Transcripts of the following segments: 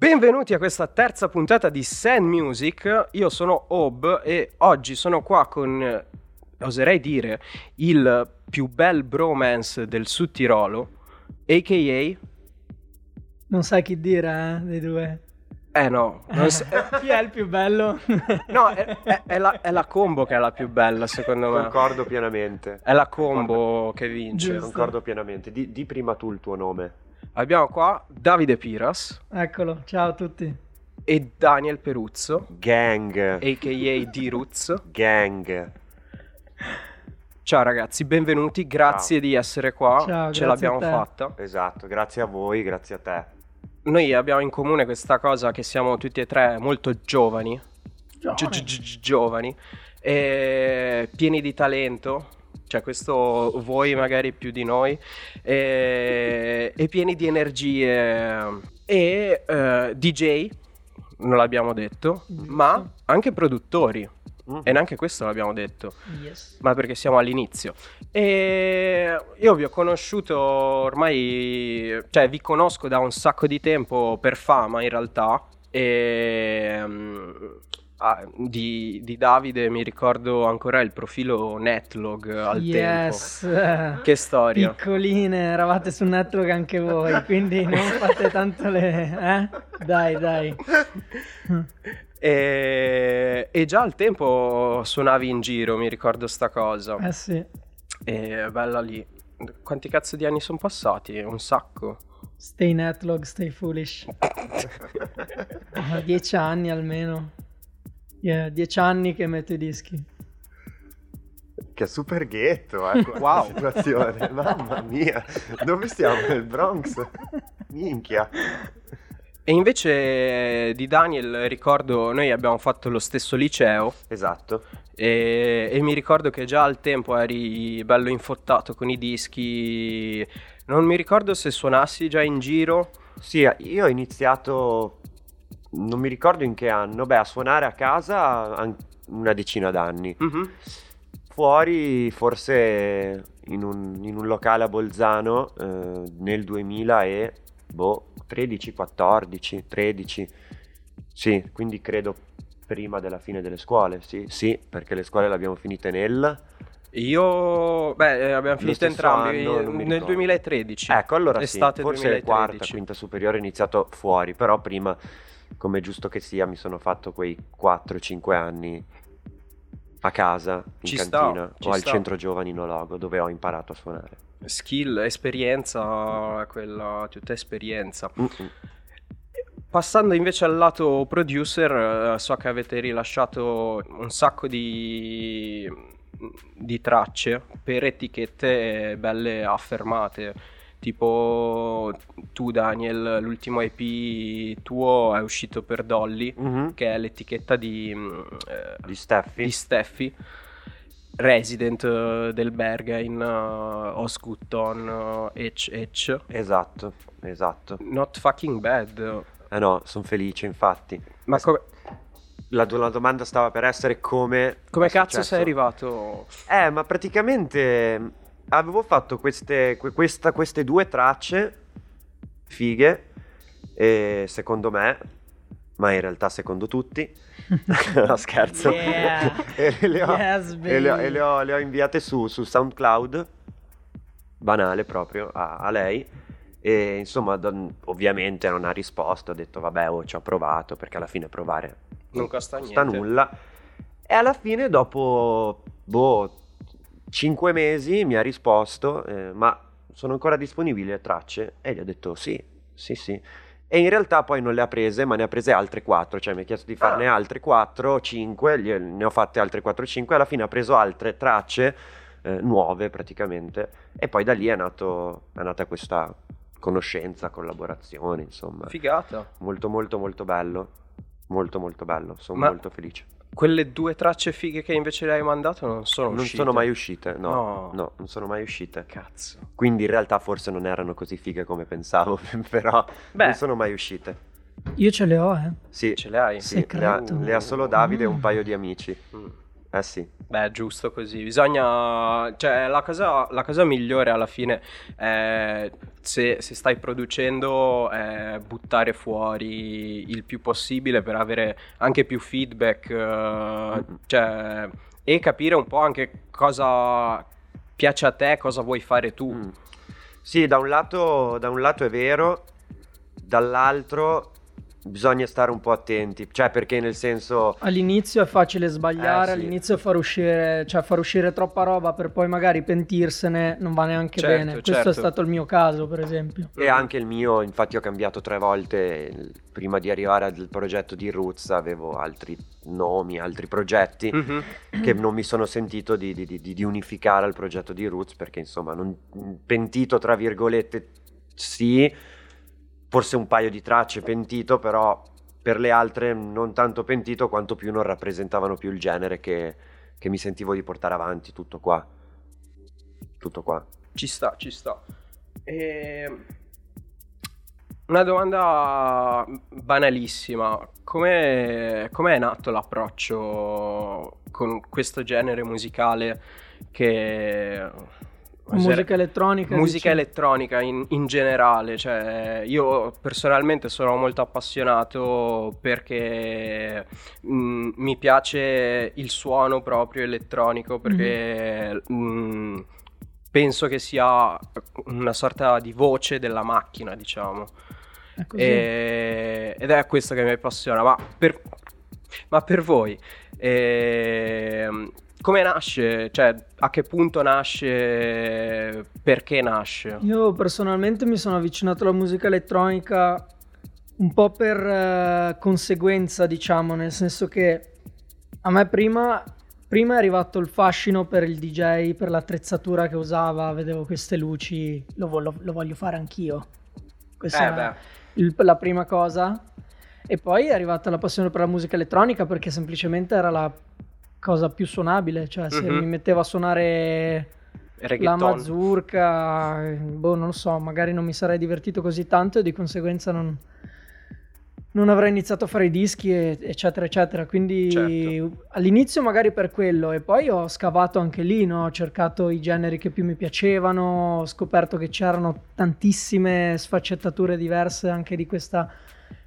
Benvenuti a questa terza puntata di Sand Music. Io sono Ob e oggi sono qua con, oserei dire, il più bel bromance del Sud Tirolo, a.k.a. Non sai chi dire, eh, dei due. Eh no, non s- Chi è il più bello? no è, è- è la, è la combo che è la più bella secondo me. Concordo pienamente. È la combo che vince. Giusto. Concordo pienamente. Di, di prima tu il tuo nome. Abbiamo qua Davide Piras Eccolo, ciao a tutti. e Daniel Peruzzo, Gang. a.k.a. D-Roots. Gang. Ciao ragazzi, benvenuti, grazie di essere qua, Ciao, ce l'abbiamo a te. fatta. Esatto, grazie a voi, grazie a te. Noi abbiamo in comune questa cosa che siamo tutti e tre molto giovani, Giovane. gi- gi- gi- giovani, e pieni di talento, cioè questo voi magari più di noi, e, e pieni di energie e eh, DJ, non l'abbiamo detto, Giusto. ma anche produttori, Mhm. e neanche questo l'abbiamo detto Yes. ma perché siamo all'inizio. E io vi ho conosciuto ormai, cioè vi conosco da un sacco di tempo per fama in realtà. E mm, ah, di, di Davide mi ricordo ancora il profilo Netlog al yes. tempo. Che storia. Piccoline, eravate su network anche voi, quindi non fate tanto le... Eh? Dai, dai. E, e già al tempo suonavi in giro, mi ricordo sta cosa. Eh sì, E bella lì. Quanti cazzo di anni sono passati? Un sacco. stay netlog, stay foolish. Dieci anni almeno. Yeah, dieci anni che metto i dischi. Che super ghetto, eh, Wow. situazione. Mamma mia. Dove stiamo? Nel Bronx? Minchia. E invece di Daniel ricordo, noi abbiamo fatto lo stesso liceo Esatto. e, e mi ricordo che già al tempo eri bello infottato con i dischi. Non mi ricordo se suonassi già in giro. Sì, io ho iniziato, non mi ricordo in che anno, beh, a suonare a casa una decina d'anni. Mhm. Fuori, forse in un, in un locale a Bolzano eh, nel 2000 e boh, 13, 14, 13. Sì, quindi credo prima della fine delle scuole, sì, sì, perché le scuole le abbiamo finite nel... Io, beh, eh, abbiamo finito entrambi anno, nel ricordo. 2013. Ecco, allora sì, Estate forse 2013. quarta, quinta superiore ho iniziato fuori, però prima, come è giusto che sia, mi sono fatto quei 4-5 anni a casa, in Ci sta, cantina, ci o al sta. centro giovani Nologo, dove ho imparato a suonare. Skill, esperienza, quella tutta esperienza. Mm-mm. Passando invece al lato producer, eh, so che avete rilasciato un sacco di, di tracce per etichette belle affermate. Tipo tu Daniel, l'ultimo EP tuo è uscito per Dolly, Mhm. che è l'etichetta di, mm, eh, Di Steffi. di Steffi, resident eh, del Berghain, uh, Osgutton, uh, H. Esatto, esatto. Not fucking bad. Eh no, sono felice, infatti. Ma come, La, la domanda stava per essere come... come cazzo successo. sei arrivato? Eh, ma praticamente avevo fatto queste, que- questa- queste due tracce fighe, e secondo me, ma in realtà secondo tutti, no scherzo, Yeah. e, le ho, Yes, e le ho- e le ho- le ho inviate su, su SoundCloud, banale proprio, a, a lei. E insomma, don- ovviamente non ha risposto, ho detto vabbè, oh, ci ho provato, perché alla fine provare Non costa costa nulla. E alla fine, dopo boh, 5 mesi, mi ha risposto: eh, Ma sono ancora disponibili le tracce? E gli ho detto: Sì, sì, sì. E in realtà poi non le ha prese, ma ne ha prese altre 4. Cioè, mi ha chiesto di farne Ah. altre 4, 5. Ne ho fatte altre 4, 5. Alla fine ha preso altre tracce eh, nuove praticamente. E poi da lì è, nato, è nata questa conoscenza, collaborazione, insomma. Figata. Molto molto molto bello. Molto molto bello, sono Ma- molto felice. Quelle due tracce fighe che invece le hai mandato non sono Non uscite. sono mai uscite, no, No. no, non sono mai uscite. Cazzo. Quindi in realtà forse non erano così fighe come pensavo, però Beh. non sono mai uscite. Io ce le ho, eh. Sì, Ce le hai? sì, le ha, le ha solo Davide e un Mm. paio di amici. Mm. Eh sì, Beh, giusto così. Bisogna. Cioè, la cosa, la cosa migliore alla fine è se, se stai producendo è buttare fuori il più possibile per avere anche più feedback eh, cioè, e capire un po' anche cosa piace a te, cosa vuoi fare tu. Mm. Sì, da un, lato, da un lato è vero, dall'altro bisogna stare un po' attenti, cioè perché nel senso... All'inizio è facile sbagliare, Eh, sì. all'inizio far uscire, cioè far uscire troppa roba per poi magari pentirsene non va neanche Certo, bene. Questo certo. è stato il mio caso, per esempio. E anche il mio, infatti ho cambiato tre volte, prima di arrivare al progetto di Roots avevo altri nomi, altri progetti Mhm. che non mi sono sentito di, di- di- di unificare al progetto di Roots perché insomma, non, pentito tra virgolette sì, forse un paio di tracce pentito, però per le altre non tanto pentito quanto più non rappresentavano più il genere che, che mi sentivo di portare avanti, tutto qua. Tutto qua. Ci sta, ci sta. E... Una domanda banalissima. Come è nato l'approccio con questo genere musicale che... Musica elettronica. Musica dici? elettronica in, in generale, cioè io personalmente sono molto appassionato perché mh, mi piace il suono proprio elettronico perché mh, penso che sia una sorta di voce della macchina, diciamo. È. E- ed è questo che mi appassiona. Ma per, ma per voi, ehm, come nasce? Cioè, a che punto nasce? Perché nasce? Io personalmente mi sono avvicinato alla musica elettronica un po' per eh, conseguenza, diciamo, nel senso che a me prima, prima è arrivato il fascino per il DJ, per l'attrezzatura che usava, vedevo queste luci, lo, lo- lo voglio fare anch'io. Questa Eh, è la prima cosa. E poi è arrivata la passione per la musica elettronica perché semplicemente era la cosa più suonabile, cioè se Mhm. mi mettevo a suonare la Reggaeton. mazurka, eh, boh, non lo so, magari non mi sarei divertito così tanto e di conseguenza non, non avrei iniziato a fare i dischi, e- eccetera, eccetera. Quindi Certo. all'inizio magari per quello e poi ho scavato anche lì, no? ho cercato i generi che più mi piacevano, ho scoperto che c'erano tantissime sfaccettature diverse anche di questa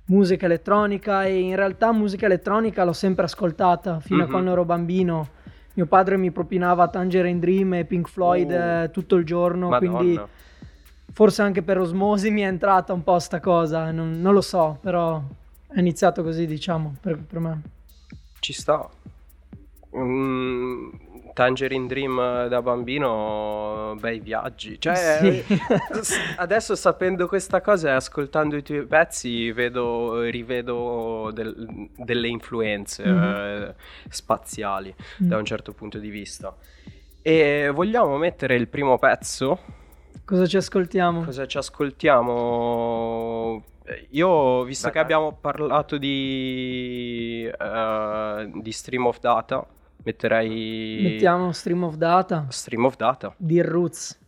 musica elettronica e in realtà musica elettronica l'ho sempre ascoltata fino a Mhm. quando ero bambino. Mio padre mi propinava Tangerine Dream e Pink Floyd Oh. eh, tutto il giorno, Madonna. quindi forse anche per osmosi mi è entrata un po' sta cosa, non, non lo so, però è iniziato così diciamo per, per me. Ci sta. Mm, Tangerine Dream da bambino, bei viaggi. Cioè, Sì. s- adesso sapendo questa cosa e ascoltando i tuoi pezzi, vedo, rivedo del- delle influenze Mhm. eh, spaziali Mm. da un certo punto di vista. E vogliamo mettere il primo pezzo? Cosa ci ascoltiamo? Cosa ci ascoltiamo? Eh, Io, visto Vai, che abbiamo parlato di, eh, di Stream of Data, metterei Mettiamo Stream of Data Stream of Data. di Roots.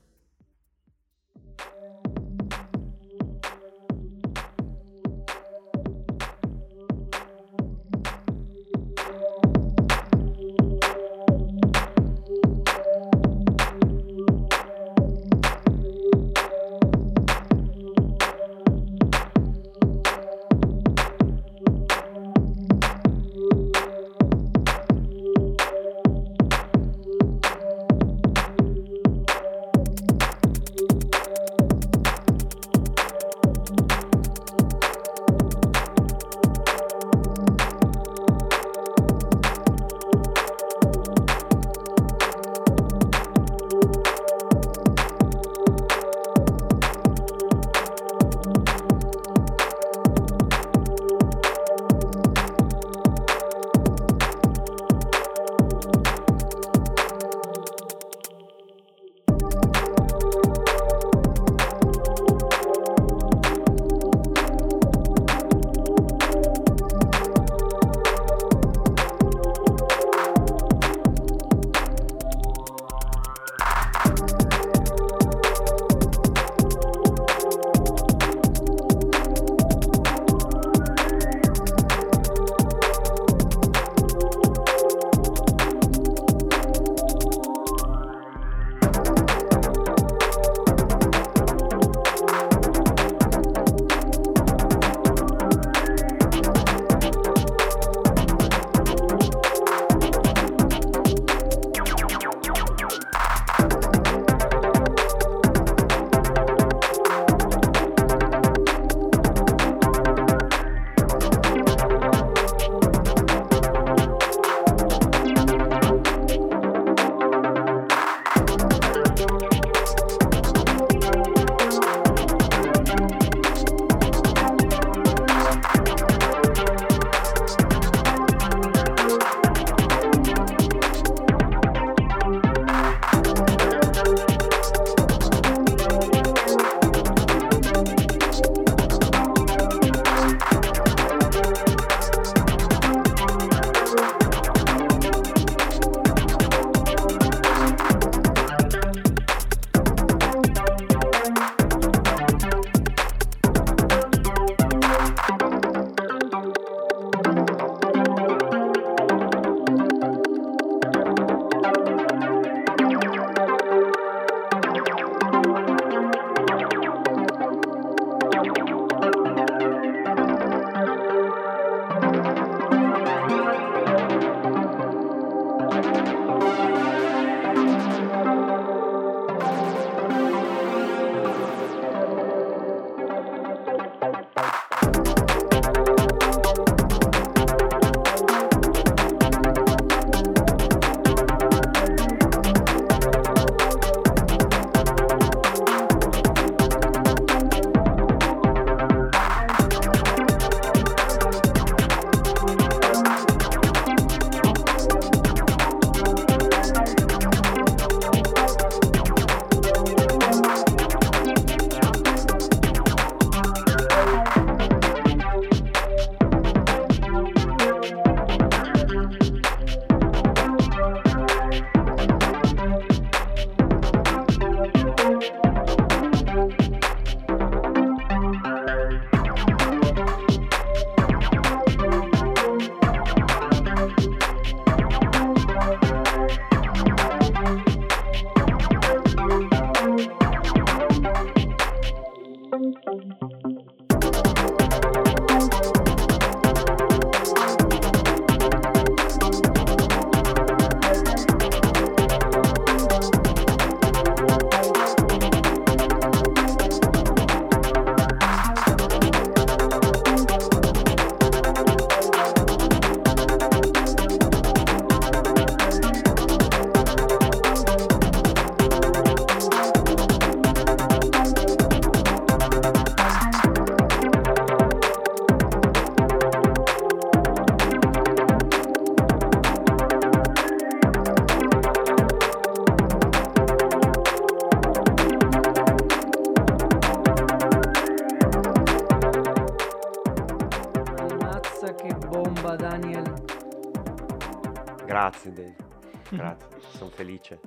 Grazie, sono felice.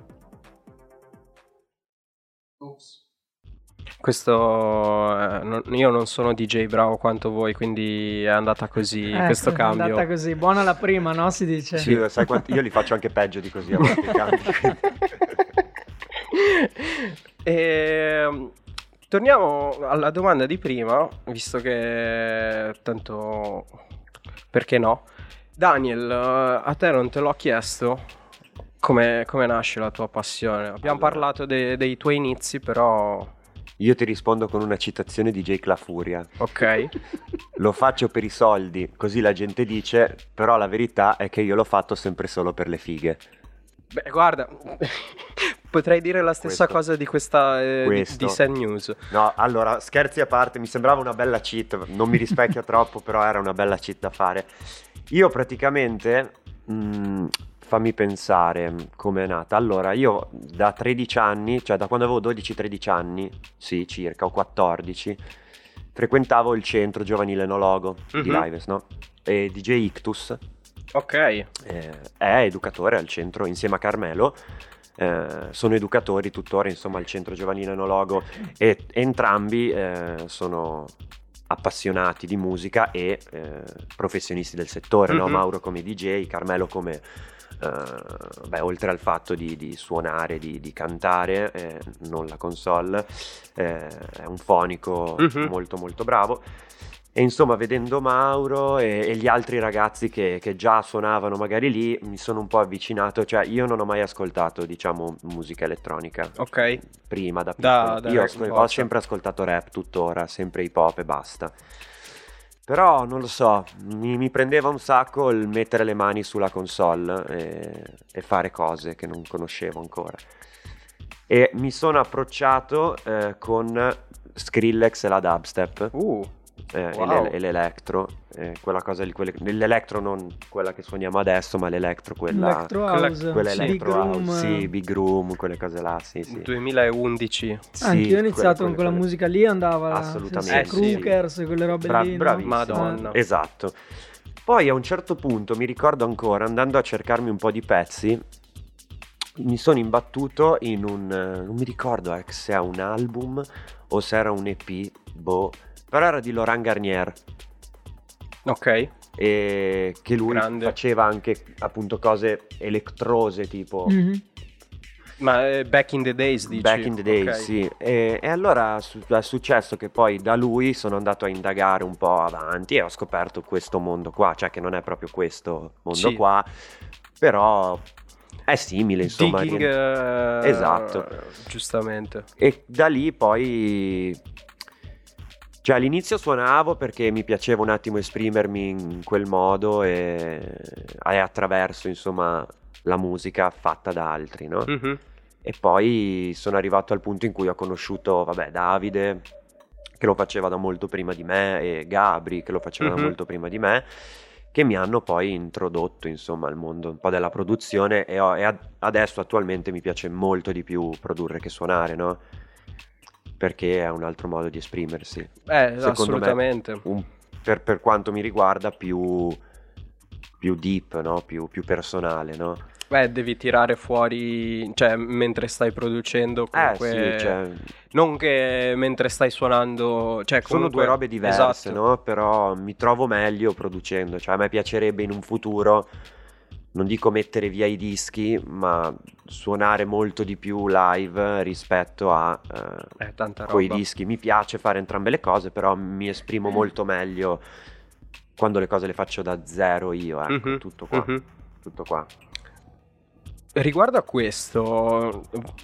Questo eh, non- io non sono DJ bravo quanto voi, quindi è andata così Eh, questo è cambio. andata così. Buona la prima, no? Si dice. Sì, sai quanti- io li faccio anche peggio di così a volte i cambi, quindi- Ehm, torniamo alla domanda di prima, visto che tanto perché no? Daniel, eh, a te non te l'ho chiesto come, come nasce la tua passione. Abbiamo Allora. parlato de- dei tuoi inizi, però Io ti rispondo con una citazione di Jake La Furia. ok. Lo faccio per i soldi, così la gente dice, però la verità è che io l'ho fatto sempre solo per le fighe. Beh, guarda, potrei dire la stessa Questo. cosa di questa eh, di, Questo. di Sad News. No, allora, scherzi a parte, mi sembrava una bella cheat, non mi rispecchia troppo, però era una bella cheat da fare. Io praticamente, mh, fammi pensare come è nata. Allora, io da 13 anni, cioè da quando avevo 12-13 anni, sì, circa, o 14, frequentavo il centro giovanile enologo di Mhm. Lives, no? E DJ Ictus Ok, eh, è educatore al centro insieme a Carmelo. eh, sono educatori tuttora insomma al centro giovanile enologo e entrambi eh, sono appassionati di musica e eh, professionisti del settore, no? Mhm. Mauro come DJ, Carmelo come eh, beh, oltre al fatto di, di suonare, di, di cantare, eh, non la console, eh, è un fonico Mhm. molto molto bravo. E insomma, vedendo Mauro e, e gli altri ragazzi che, che già suonavano magari lì, mi sono un po' avvicinato. Cioè, io non ho mai ascoltato, diciamo, musica elettronica ok. prima da Da- piccolo. da io ho, ho sempre ascoltato rap tuttora, sempre hip hop e basta. Però non lo so, mi, mi prendeva un sacco il mettere le mani sulla console e, e fare cose che non conoscevo ancora. E mi sono approcciato eh, con Skrillex e la dubstep Uh, eh, Wow. e, l'e- e l'electro, eh, quella cosa lì, quelle- l'elettro non quella che suoniamo adesso, ma l'elettro, quella, Electro quella- House, quella Big electro Room. house, sì, big room, quelle cose là, sì, sì. 2011. Sì, Anche io ho iniziato quelle- con quella quelle- musica lì, andava Assolutamente, sì, sì. Crookers, quelle robe Bra- lì. no? Madonna. Esatto. Poi a un certo punto, mi ricordo ancora, andando a cercarmi un po' di pezzi, mi sono imbattuto in un... eh, non mi ricordo eh, se è un album o se era un EP, boh, però era di Laurent Garnier Ok. e che lui Grande. faceva anche appunto cose elettrose tipo Mhm. Ma eh, back in the days dici? back in the days, Ok. sì. E, e allora su- è successo che poi da lui sono andato a indagare un po' avanti e ho scoperto questo mondo qua, cioè che non è proprio questo mondo Sì. qua, però è simile insomma. Digging, eh, Esatto. Giustamente. E da lì poi... Cioè all'inizio suonavo perché mi piaceva un attimo esprimermi in quel modo e, e attraverso insomma la musica fatta da altri, no? Mhm. E poi sono arrivato al punto in cui ho conosciuto, vabbè, Davide, che lo faceva da molto prima di me, e Gabri, che lo faceva Mhm. da molto prima di me, che mi hanno poi introdotto, insomma, al mondo un po' della produzione e, ho- e ad- adesso attualmente mi piace molto di più produrre che suonare, no? Perché è un altro modo di esprimersi. Eh, Secondo me- assolutamente. Un- per, per quanto mi riguarda, più, più deep, no? Più, più personale, no? Beh, devi tirare fuori, cioè, mentre stai producendo, Eh comunque... sì, cioè, Non che mentre stai suonando... Cioè, Sono comunque- due robe diverse, Esatto. no? Però mi trovo meglio producendo. Cioè, a me piacerebbe in un futuro non dico mettere via i dischi, ma suonare molto di più live rispetto a eh, eh, tanta coi dischi. Mi piace fare entrambe le cose, però mi esprimo molto meglio quando le cose le faccio da zero io, ecco, mm-hmm. tutto qua. Mm-hmm. Tutto qua. Riguardo a questo,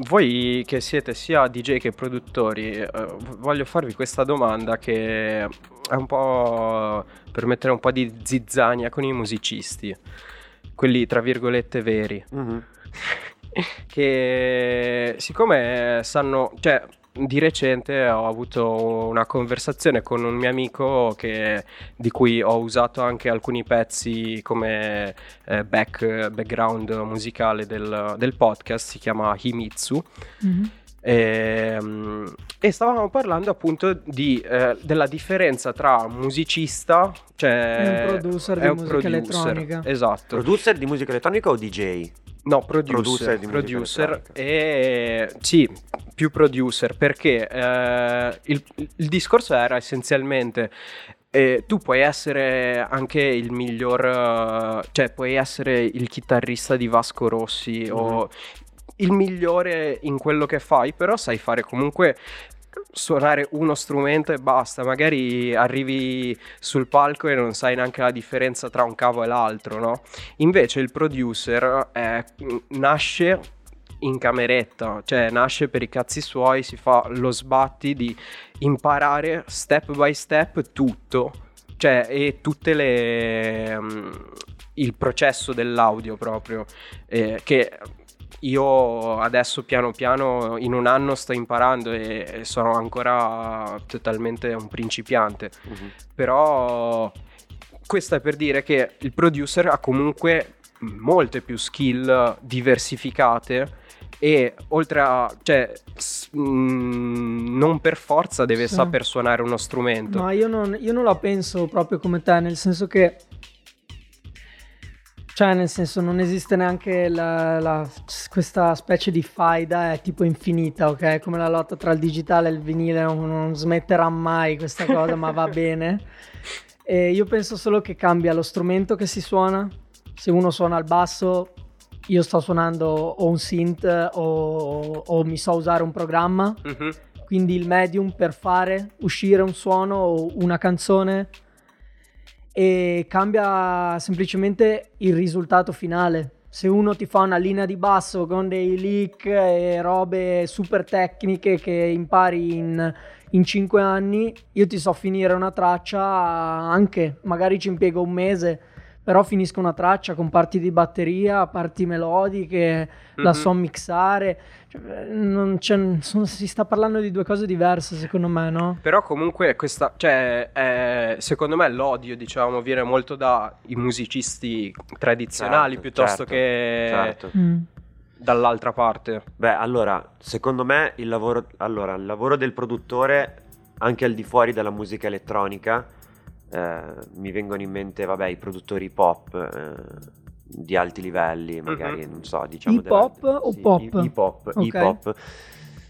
voi che siete sia DJ che produttori, eh, voglio farvi questa domanda che è un po' per mettere un po' di zizzania con i musicisti, quelli tra virgolette veri. Mm-hmm. che siccome sanno, cioè di recente ho avuto una conversazione con un mio amico che, di cui ho usato anche alcuni pezzi come eh, back, background musicale del, del, podcast, si chiama Himitsu. Mm-hmm. E, ehm, e, stavamo parlando appunto di, eh, della differenza tra musicista, cioè è un producer di musica producer, elettronica. Esatto. Producer di musica elettronica o DJ? No, producer, producer, producer e sì, più producer perché eh, il, il, discorso era essenzialmente eh, tu puoi essere anche il miglior, cioè puoi essere il chitarrista di Vasco Rossi mm-hmm. o il migliore in quello che fai, però sai fare comunque suonare uno strumento e basta. Magari arrivi sul palco e non sai neanche la differenza tra un cavo e l'altro, no? Invece il producer eh, nasce in cameretta, cioè nasce per i cazzi suoi, si fa lo sbatti di imparare step by step tutto, cioè e tutte le... Um, il processo dell'audio proprio, eh, che io adesso piano piano in un anno sto imparando e sono ancora totalmente un principiante. Uh-huh. Però questo è per dire che il producer ha comunque molte più skill diversificate e oltre a cioè mh, mm, non per forza deve sì. saper suonare uno strumento ma io non, io non la penso proprio come te nel senso che cioè, nel senso, non esiste neanche la, la, questa specie di faida, è tipo infinita, ok? Come la lotta tra il digitale e il vinile, non, non smetterà mai questa cosa, ma va bene. E io penso solo che cambia lo strumento che si suona. Se uno suona il basso, io sto suonando o un synth o, o mi so usare un programma. Mm-hmm. Quindi il medium per fare uscire un suono o una canzone e cambia semplicemente il risultato finale. Se uno ti fa una linea di basso con dei leak e robe super tecniche che impari in, in 5 anni, io ti so finire una traccia anche, magari ci impiego un mese però finisco una traccia con parti di batteria, parti melodiche, mm-hmm. la mhm. so mixare. Cioè, non sono, si sta parlando di due cose diverse, secondo me, no? Però comunque questa, cioè, eh, secondo me l'odio, diciamo, viene molto dai musicisti tradizionali certo, piuttosto certo, che certo. Mm. dall'altra parte. Beh, allora, secondo me il lavoro, allora, il lavoro del produttore, anche al di fuori della musica elettronica, eh, mi vengono in mente, vabbè, i produttori pop eh, di alti livelli, magari, uh-huh. non so, diciamo... Hip hop o sì, pop? Hip hop, okay. hip hop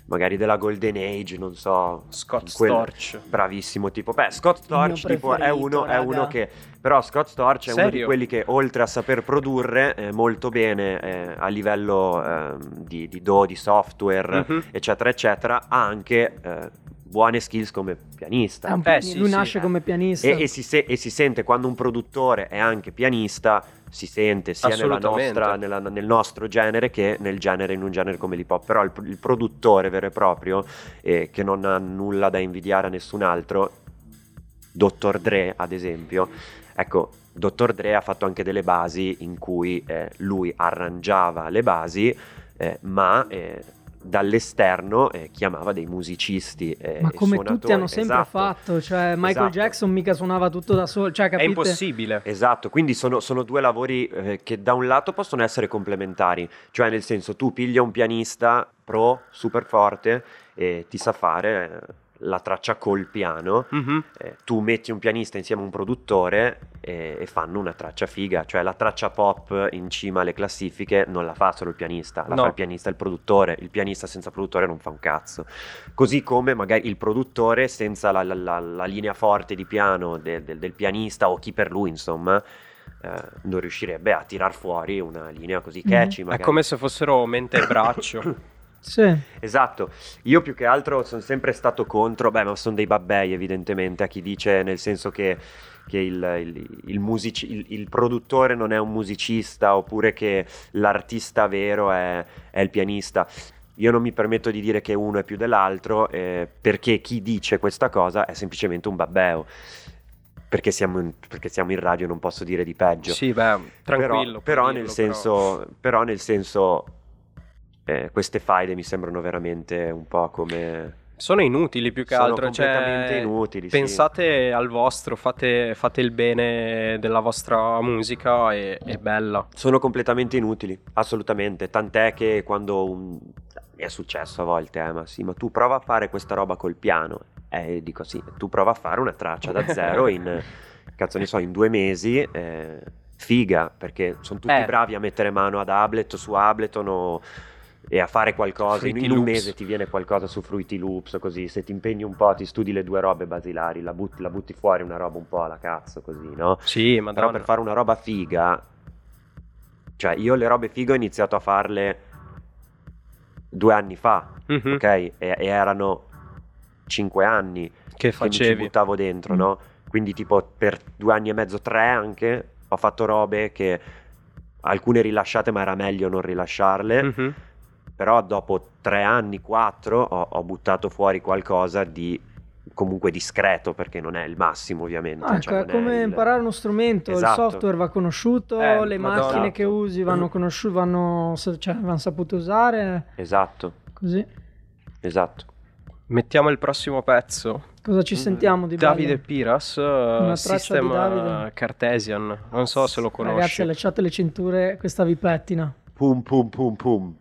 magari della Golden Age, non so. Scott quel... Storch. Bravissimo tipo. Beh, Scott Storch tipo, è, uno, è, uno, che... Però Scott Storch è Serio? uno di quelli che oltre a saper produrre eh, molto bene eh, a livello eh, di, di, do, di software, uh-huh. eccetera, eccetera, ha anche eh, buone skills come pianista. Un eh, sì, lui sì, nasce eh. come pianista. E, e, si se- e, si sente quando un produttore è anche pianista, si sente sia nostra, nella, nel nostro genere che nel genere, in un genere come l'hip hop. Però il, il produttore vero e proprio, eh, che non ha nulla da invidiare a nessun altro, Dr. Dre ad esempio, ecco, Dr. Dre ha fatto anche delle basi in cui eh, lui arrangiava le basi, eh, ma eh, dall'esterno eh, chiamava dei musicisti eh, ma come tutti hanno sempre esatto. fatto cioè Michael esatto. Jackson mica suonava tutto da solo cioè, è impossibile esatto quindi sono, sono due lavori eh, che da un lato possono essere complementari cioè nel senso tu piglia un pianista pro super forte e ti sa fare eh, la traccia col piano, mm-hmm. eh, tu metti un pianista insieme a un produttore e, e, fanno una traccia figa, cioè la traccia pop in cima alle classifiche non la fa solo il pianista, la no. fa il pianista e il produttore, il pianista senza produttore non fa un cazzo, così come magari il produttore senza la, la, la, la linea forte di piano de, de, del pianista o chi per lui insomma eh, non riuscirebbe a tirar fuori una linea così catchy. È magari. come se fossero mente e braccio. Sì. Esatto, io più che altro sono sempre stato contro, beh, ma sono dei babbei evidentemente a chi dice nel senso che, che il, il- il musici- il- il produttore non è un musicista oppure che l'artista vero è, è il pianista. Io non mi permetto di dire che uno è più dell'altro eh, perché chi dice questa cosa è semplicemente un babbeo. Perché siamo, in, perché siamo in radio, non posso dire di peggio. Sì, beh, tranquillo. Però, però nel dirlo, senso, però nel senso eh, queste faide mi sembrano veramente un po' come... Sono inutili più che Sono altro. cioè, completamente inutili, sì. Pensate al vostro, fate, fate il bene della vostra musica e è bella. Sono completamente inutili, assolutamente. Tant'è che quando un... mi è successo a volte, eh, ma sì, ma tu prova a fare questa roba col piano. E dico sì, tu prova a fare una traccia da zero in, cazzo ne so, in due mesi. eh, figa, perché sono tutti Eh. bravi a mettere mano ad Ableton, su Ableton o- e a fare qualcosa. In, Fruity in un Loops. mese ti viene qualcosa su Fruity Loops, così. Se ti impegni un po', ti studi le due robe basilari, la butti, la butti fuori una roba un po' alla cazzo, così, no? Sì, ma Però per fare una roba figa, cioè io le robe fighe ho iniziato a farle due anni fa, Mhm. ok? E, e erano cinque anni Che che mi ci facevi. buttavo dentro, Mm. no? Quindi tipo per due anni e mezzo, tre anche, ho fatto robe che alcune rilasciate ma era meglio non rilasciarle, Mhm. Però dopo tre anni, quattro, ho, ho buttato fuori qualcosa di comunque discreto perché non è il massimo ovviamente. Ah, cioè, ecco, è come il- imparare uno strumento, Esatto. il software va conosciuto, Eh, le Madonna. macchine che usi vanno conosciute, vanno, cioè, vanno sapute usare, Esatto, così. esatto. Mettiamo il prossimo pezzo. Cosa ci Mm, sentiamo di Davide bello? Piras, Una Davide. uh, Cartesian. Non so se lo conosci. Ragazzi, allacciate le cinture, questa vi pettina. Pum pum pum pum.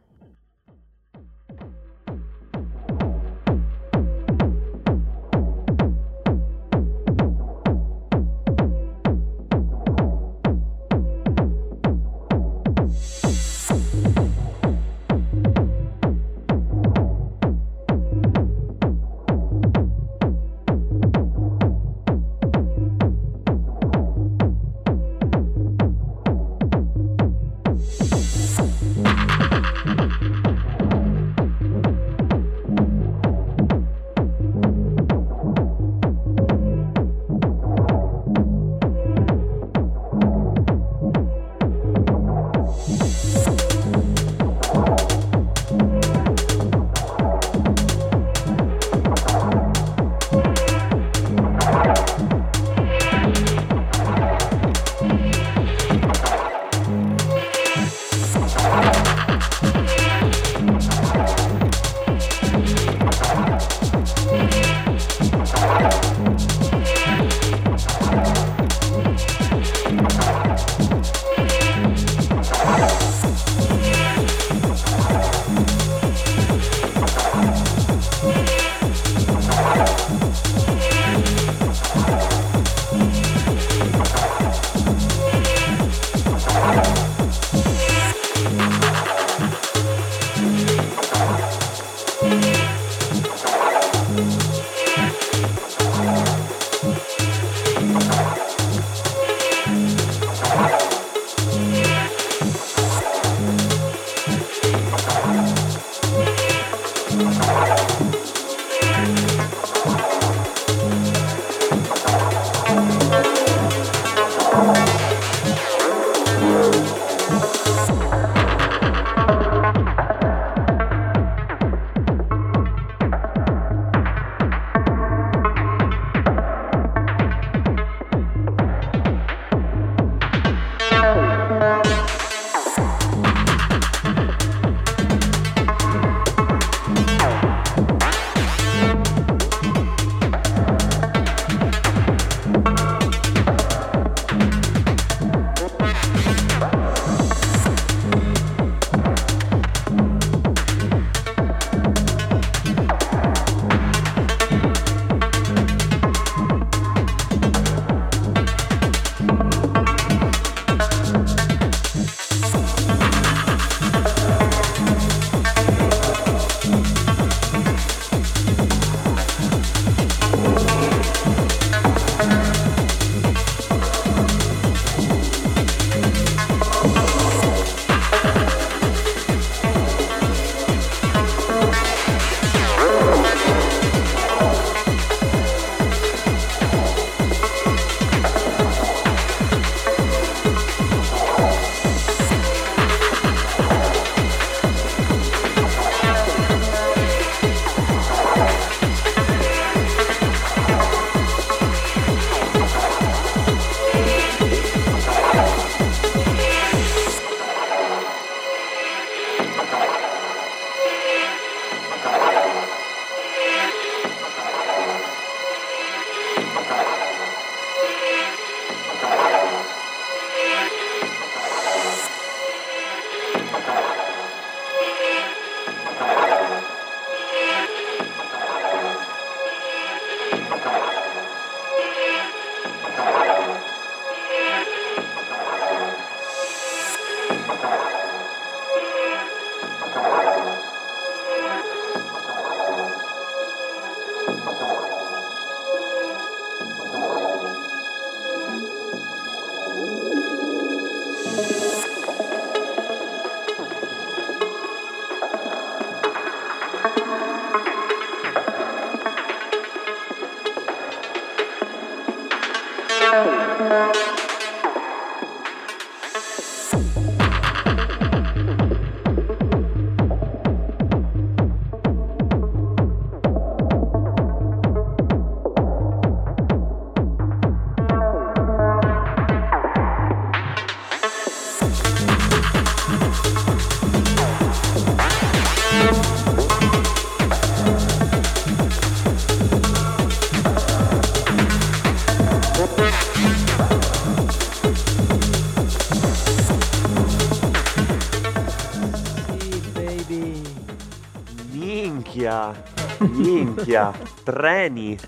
Minchia, treni.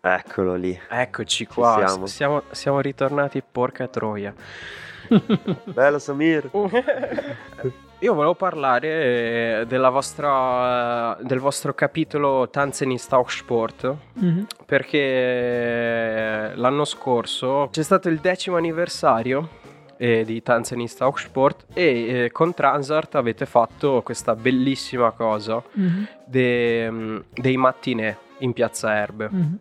Eccolo lì. Eccoci qua, siamo. siamo. Siamo, ritornati porca troia. Bello Samir. Io volevo parlare eh, della vostra, del vostro capitolo Tanzen in Sport Mhm. perché l'anno scorso c'è stato il decimo anniversario eh, di Tanzen in Sport e eh, con Transart avete fatto questa bellissima cosa Mhm. de- mm, dei mattinè in Piazza Erbe. Mhm.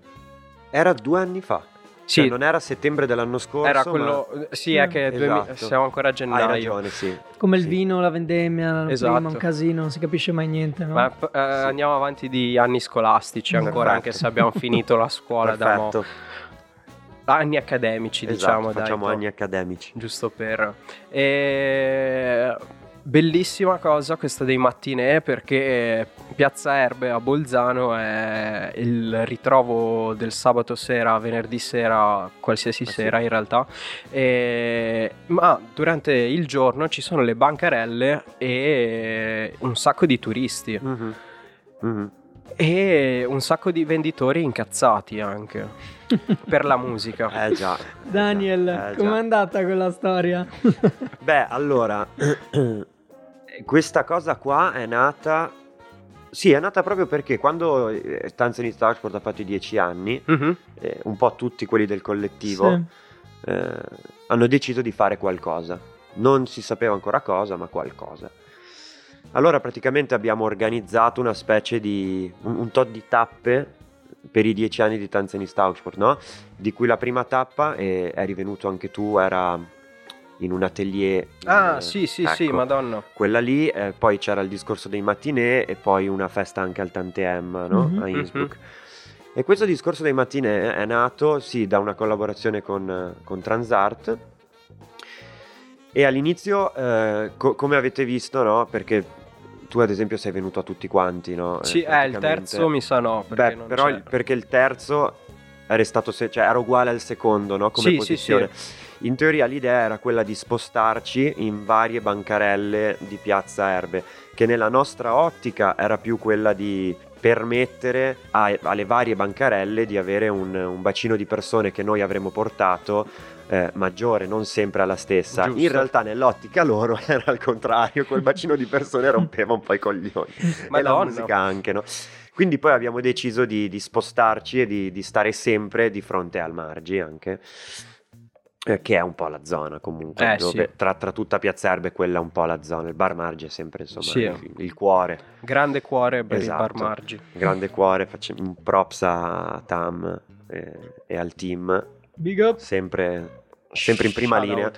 Era due anni fa. Sì, Cioè, non era settembre dell'anno scorso. era ma- quello... Sì, è che Esatto. siamo ancora a Hai gennaio. ragione, sì. Come il Sì. vino, la vendemmia, Esatto. prima un casino, non si capisce mai niente, no? Ma eh, andiamo avanti di anni scolastici ancora, Perfetto. anche se abbiamo finito la scuola da mo- Perfetto. Anni accademici, Esatto, diciamo. dai, facciamo po- anni accademici. Giusto per... E... Bellissima cosa questa dei mattinè perché Piazza Erbe a Bolzano è il ritrovo del sabato sera, venerdì sera, qualsiasi Ah, sì. sera in realtà. E- Ma durante il giorno ci sono le bancarelle e un sacco di turisti Mhm. Mhm. E un sacco di venditori incazzati anche per la musica. Eh già. Daniel, Eh, com'è andata quella storia? Beh, allora, questa cosa qua è nata... Sì, è nata proprio perché quando eh, Stanza in Starsport ha fatto i dieci anni, Mhm. eh, un po' tutti quelli del collettivo Sì. eh, hanno deciso di fare qualcosa. Non si sapeva ancora cosa, ma qualcosa. Allora praticamente abbiamo organizzato una specie di... un, un tot di tappe per i dieci anni di Tanzania Stausport, no? Di cui la prima tappa, e eri venuto anche tu, era in un atelier. Ah, eh, sì, sì, sì, ecco, madonna. Quella lì, eh, poi c'era il discorso dei mattinè e poi una festa anche al Tantiem, no? Mhm. A Innsbruck. E questo discorso dei mattinè è nato, sì, da una collaborazione con, con Transart. E all'inizio, eh, co- come avete visto, no? Perché tu ad esempio sei venuto a tutti quanti, no? Sì, Eh, eh, il terzo mi sa no, perché Beh, però il- perché il terzo è restato, se- cioè era uguale al secondo, no? Come Sì, sì, posizione. In teoria l'idea era quella di spostarci in varie bancarelle di Piazza Erbe, che nella nostra ottica era più quella di permettere a- alle varie bancarelle di avere un, un bacino di persone che noi avremmo portato eh, maggiore, non sempre alla stessa. Giusto. In realtà nell'ottica loro era al contrario, quel bacino di persone rompeva un po' i coglioni. E la musica anche, no? Quindi poi abbiamo deciso di, di spostarci e di, di stare sempre di fronte al Margi anche, eh, che è un po' la zona comunque, Eh, dove sì. tra, tra tutta Piazza Erbe quella è un po' la zona, il bar Margi è sempre insomma Sì. il, il cuore, Grande cuore per Esatto. il bar Margi. grande cuore, facciamo un props a Tam eh, e al team, Big up. sempre, sempre in prima Shout linea. out.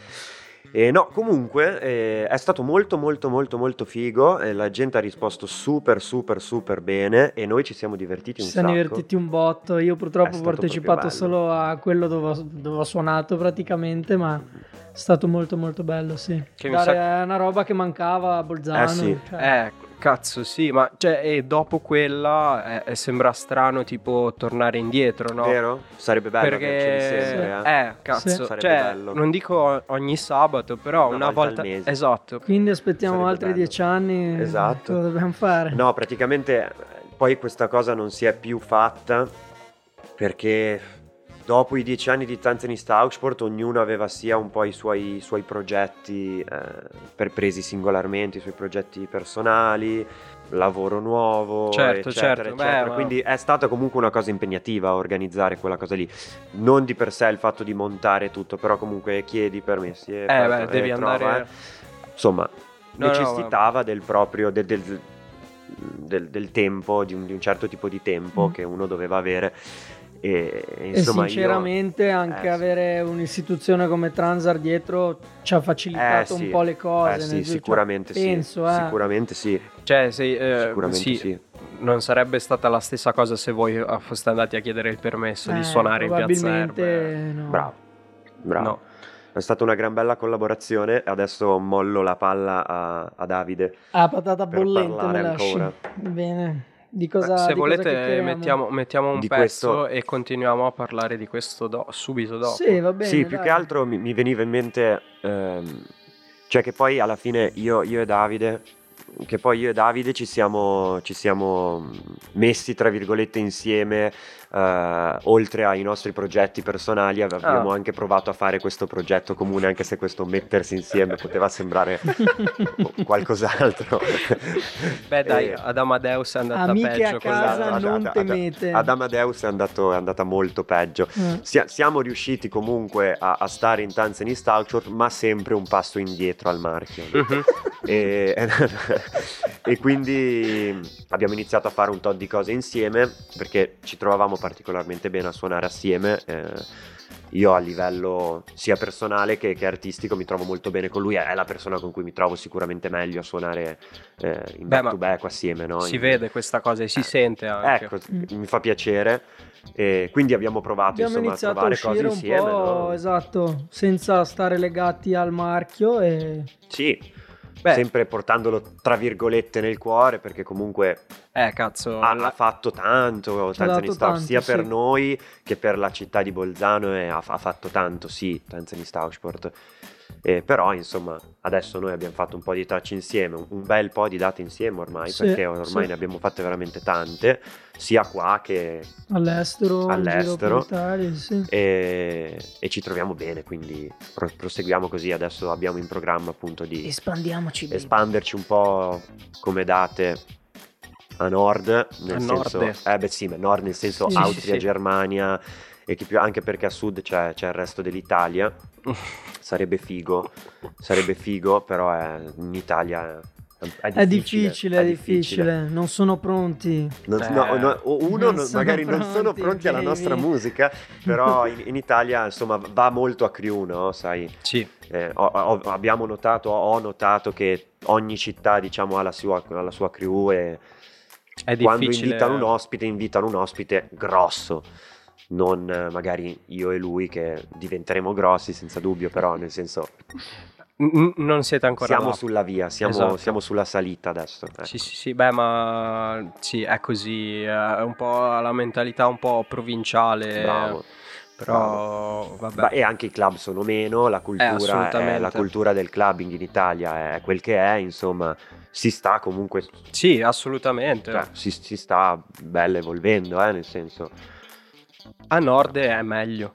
E no, comunque eh, è stato molto molto molto molto figo e la gente ha risposto super super super bene e noi ci siamo divertiti Ci un siamo sacco. divertiti un botto. Io purtroppo ho partecipato solo a quello dove ho, dove ho suonato praticamente, ma è stato molto molto bello, sì. Che mi Dare sa- è una roba che mancava a Bolzano. Eh sì. cioè. Eh, Cazzo, sì, ma cioè, e dopo quella eh, sembra strano tipo tornare indietro, no? Vero? Sarebbe bello Perché averceli sempre, eh? eh, cazzo, Sì. Sarebbe cioè, bello. non dico ogni sabato, però Una una, volta volta, al mese. esatto. Quindi aspettiamo Sarebbe altri bello. dieci anni. Esatto. Cosa dobbiamo fare? No, praticamente eh, poi questa cosa non si è più fatta perché dopo i dieci anni di Tanzanist Augsburg ognuno aveva sia un po' i suoi, i suoi progetti eh, per presi singolarmente, i suoi progetti personali, lavoro nuovo, Certo, eccetera, certo, beh, eccetera. ma- Quindi è stata comunque una cosa impegnativa organizzare quella cosa lì. Non di per sé il fatto di montare tutto, però comunque chiedi permessi e Eh, beh, e devi trova, andare... eh. Insomma, No, no, necessitava del proprio del, del- del- del tempo, di un, di un certo tipo di tempo Mm. che uno doveva avere. E, e E insomma, io- sinceramente anche eh, sì. avere un'istituzione come Transar dietro ci ha facilitato Eh, sì. un po' le cose. eh, sì, sicuramente penso, sì. eh. Sicuramente sì. Cioè, se, eh, Sicuramente sì, sì. non sarebbe stata la stessa cosa se voi eh, foste andati a chiedere il permesso di Eh, suonare in Piazza Erbe. no. Bravo. Bravo. No. È stata una gran bella collaborazione. Adesso mollo la palla a, a Davide. Ah, patata Per bollente parlare me lasci. ancora. Bene. Di cosa, Beh, se di cosa volete chiacchieriamo? mettiamo, mettiamo un Di pezzo questo- e continuiamo a parlare di questo do- subito dopo. Sì, va bene. sì, più dai. che altro mi, mi veniva in mente, ehm, cioè che poi alla fine io, io e Davide, che poi io e Davide ci siamo, ci siamo mm, messi tra virgolette insieme, eh, oltre ai nostri progetti personali, abbiamo Ah. anche provato a fare questo progetto comune, anche se questo mettersi insieme poteva sembrare qualcos'altro. Beh dai, E- ad Amadeus è andata Amiche peggio a casa Ad- non ad- temete. Ad Amadeus è, andato- è andata molto peggio. Eh. Sia- siamo riusciti comunque a, a stare in Tanzanist Augsburg, ma sempre un passo indietro al marchio. Mhm. e, e quindi abbiamo iniziato a fare un tot di cose insieme perché ci trovavamo particolarmente bene a suonare assieme. eh, io a livello sia personale che, che artistico mi trovo molto bene con lui, è la persona con cui mi trovo sicuramente meglio a suonare eh, in back to back assieme. No? Si In- vede questa cosa e si sente anche. Ecco, Mm. mi fa piacere. E quindi abbiamo provato Abbiamo insomma, a trovare cose uscire un insieme. po', no? esatto, senza stare legati al marchio e Sì, Beh, sempre portandolo tra virgolette nel cuore perché comunque eh cazzo, ha, ha fatto tanto Tanzani dato Stau, tanto, sia per sì. noi che per la città di Bolzano e ha, ha fatto tanto, sì, Tanzani Stausport. Eh, però insomma adesso noi abbiamo fatto un po' di tracce insieme, un, bel po' di date insieme ormai, Sì, perché ormai sì. ne abbiamo fatte veramente tante, sia qua che all'estero, All'estero. l'Italia, sì. e, e ci troviamo bene, quindi pro- proseguiamo così. Adesso abbiamo in programma appunto di Espandiamoci. espanderci un po' come date a nord, nel A senso, nord. eh beh sì, ma nord nel senso Sì, sì, Austria, sì. Germania e che più, anche perché a sud c'è, c'è il resto dell'Italia. Sarebbe figo, sarebbe figo, però è- in Italia è, È difficile, è difficile, non sono pronti. Non- Eh. no, no, uno Non magari non sono pronti, pronti alla baby. nostra musica, però in, in Italia insomma va molto a crew, no? Sai, Sì, eh, ho- ho- abbiamo notato, ho notato che ogni città diciamo ha la sua, ha la sua crew e è quando difficile. invitano un ospite invitano un ospite grosso. Non magari io e lui che diventeremo grossi senza dubbio, però nel senso N- non siete ancora siamo là. sulla via, siamo, Esatto. siamo sulla salita adesso. ecco. Sì, sì, sì, beh, ma sì, è così, è un po' la mentalità un po' provinciale. Bravo. Però, vabbè. Beh, e anche i club sono meno, la cultura, è, la cultura del clubbing in Italia è quel che è, insomma, si sta comunque, Sì, assolutamente. cioè, si, si sta bella evolvendo, eh, nel senso, A nord è meglio.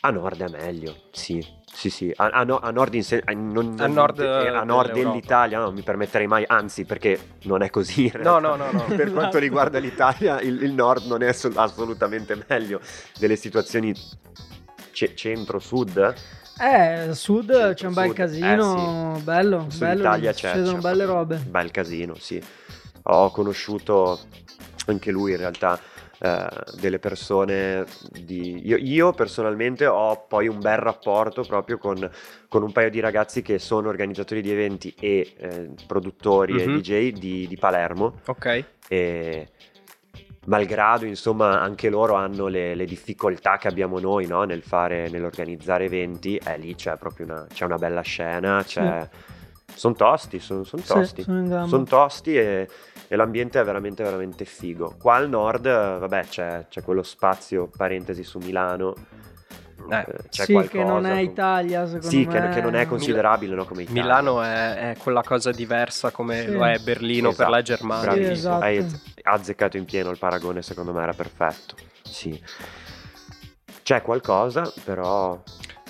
a nord è meglio, sì, sì, sì, a, a no- a nord, in sen- a- non- A nord eh, a nord dell'Italia no, non mi permetterei mai, anzi perché non è così. No, no, no, no. per quanto riguarda l'Italia, il, il nord non è asso- assolutamente meglio delle situazioni ce- centro-sud. Eh, a sud Centro, c'è un bel sud, casino, bello, Su bello, Italia c'è, succedono c'è belle robe. un Bel casino, sì. Ho conosciuto anche lui in realtà eh, delle persone di... Io, io personalmente ho poi un bel rapporto proprio con, con un paio di ragazzi che sono organizzatori di eventi e eh, produttori Mhm. e DJ di, di Palermo Ok. e malgrado insomma anche loro hanno le, le difficoltà che abbiamo noi no? nel fare nell'organizzare eventi eh, lì c'è proprio una, c'è una bella scena c'è, sono tosti, sono son Sì, tosti. sono gamba. Sono tosti e, e l'ambiente è veramente, veramente figo. Qua al nord, eh, vabbè, c'è, c'è quello spazio, parentesi, su Milano. Eh, eh, c'è sì, qualcosa. che non è Italia, secondo Sì, me. che, che non è considerabile no, come Italia. Milano è, è quella cosa diversa come Sì. lo è Berlino per Esatto, la Germania. bravissimo. Sì, esatto. Hai azzeccato in pieno il paragone, secondo me era perfetto. Sì. C'è qualcosa, però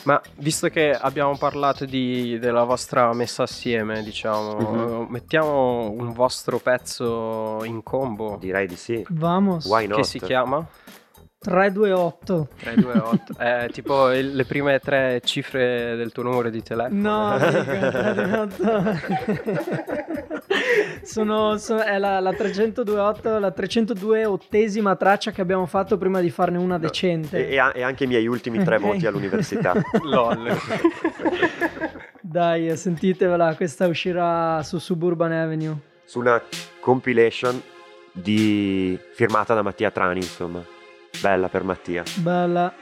Ma visto che abbiamo parlato di- della vostra messa assieme, diciamo, Mhm. mettiamo un vostro pezzo in combo direi di sì. Vamos. Why not? che si chiama 328. 328. è tipo il- le prime tre cifre del tuo numero di telefono. No, 328. Sono, so- è la, la 328, la 302esima traccia che abbiamo fatto prima di farne una decente. E, e anche i miei ultimi tre Ok. voti all'università. LOL. Dai, sentitevela, questa uscirà su Suburban Avenue. Su una compilation di... firmata da Mattia Trani, insomma. Bella per Mattia. Bella.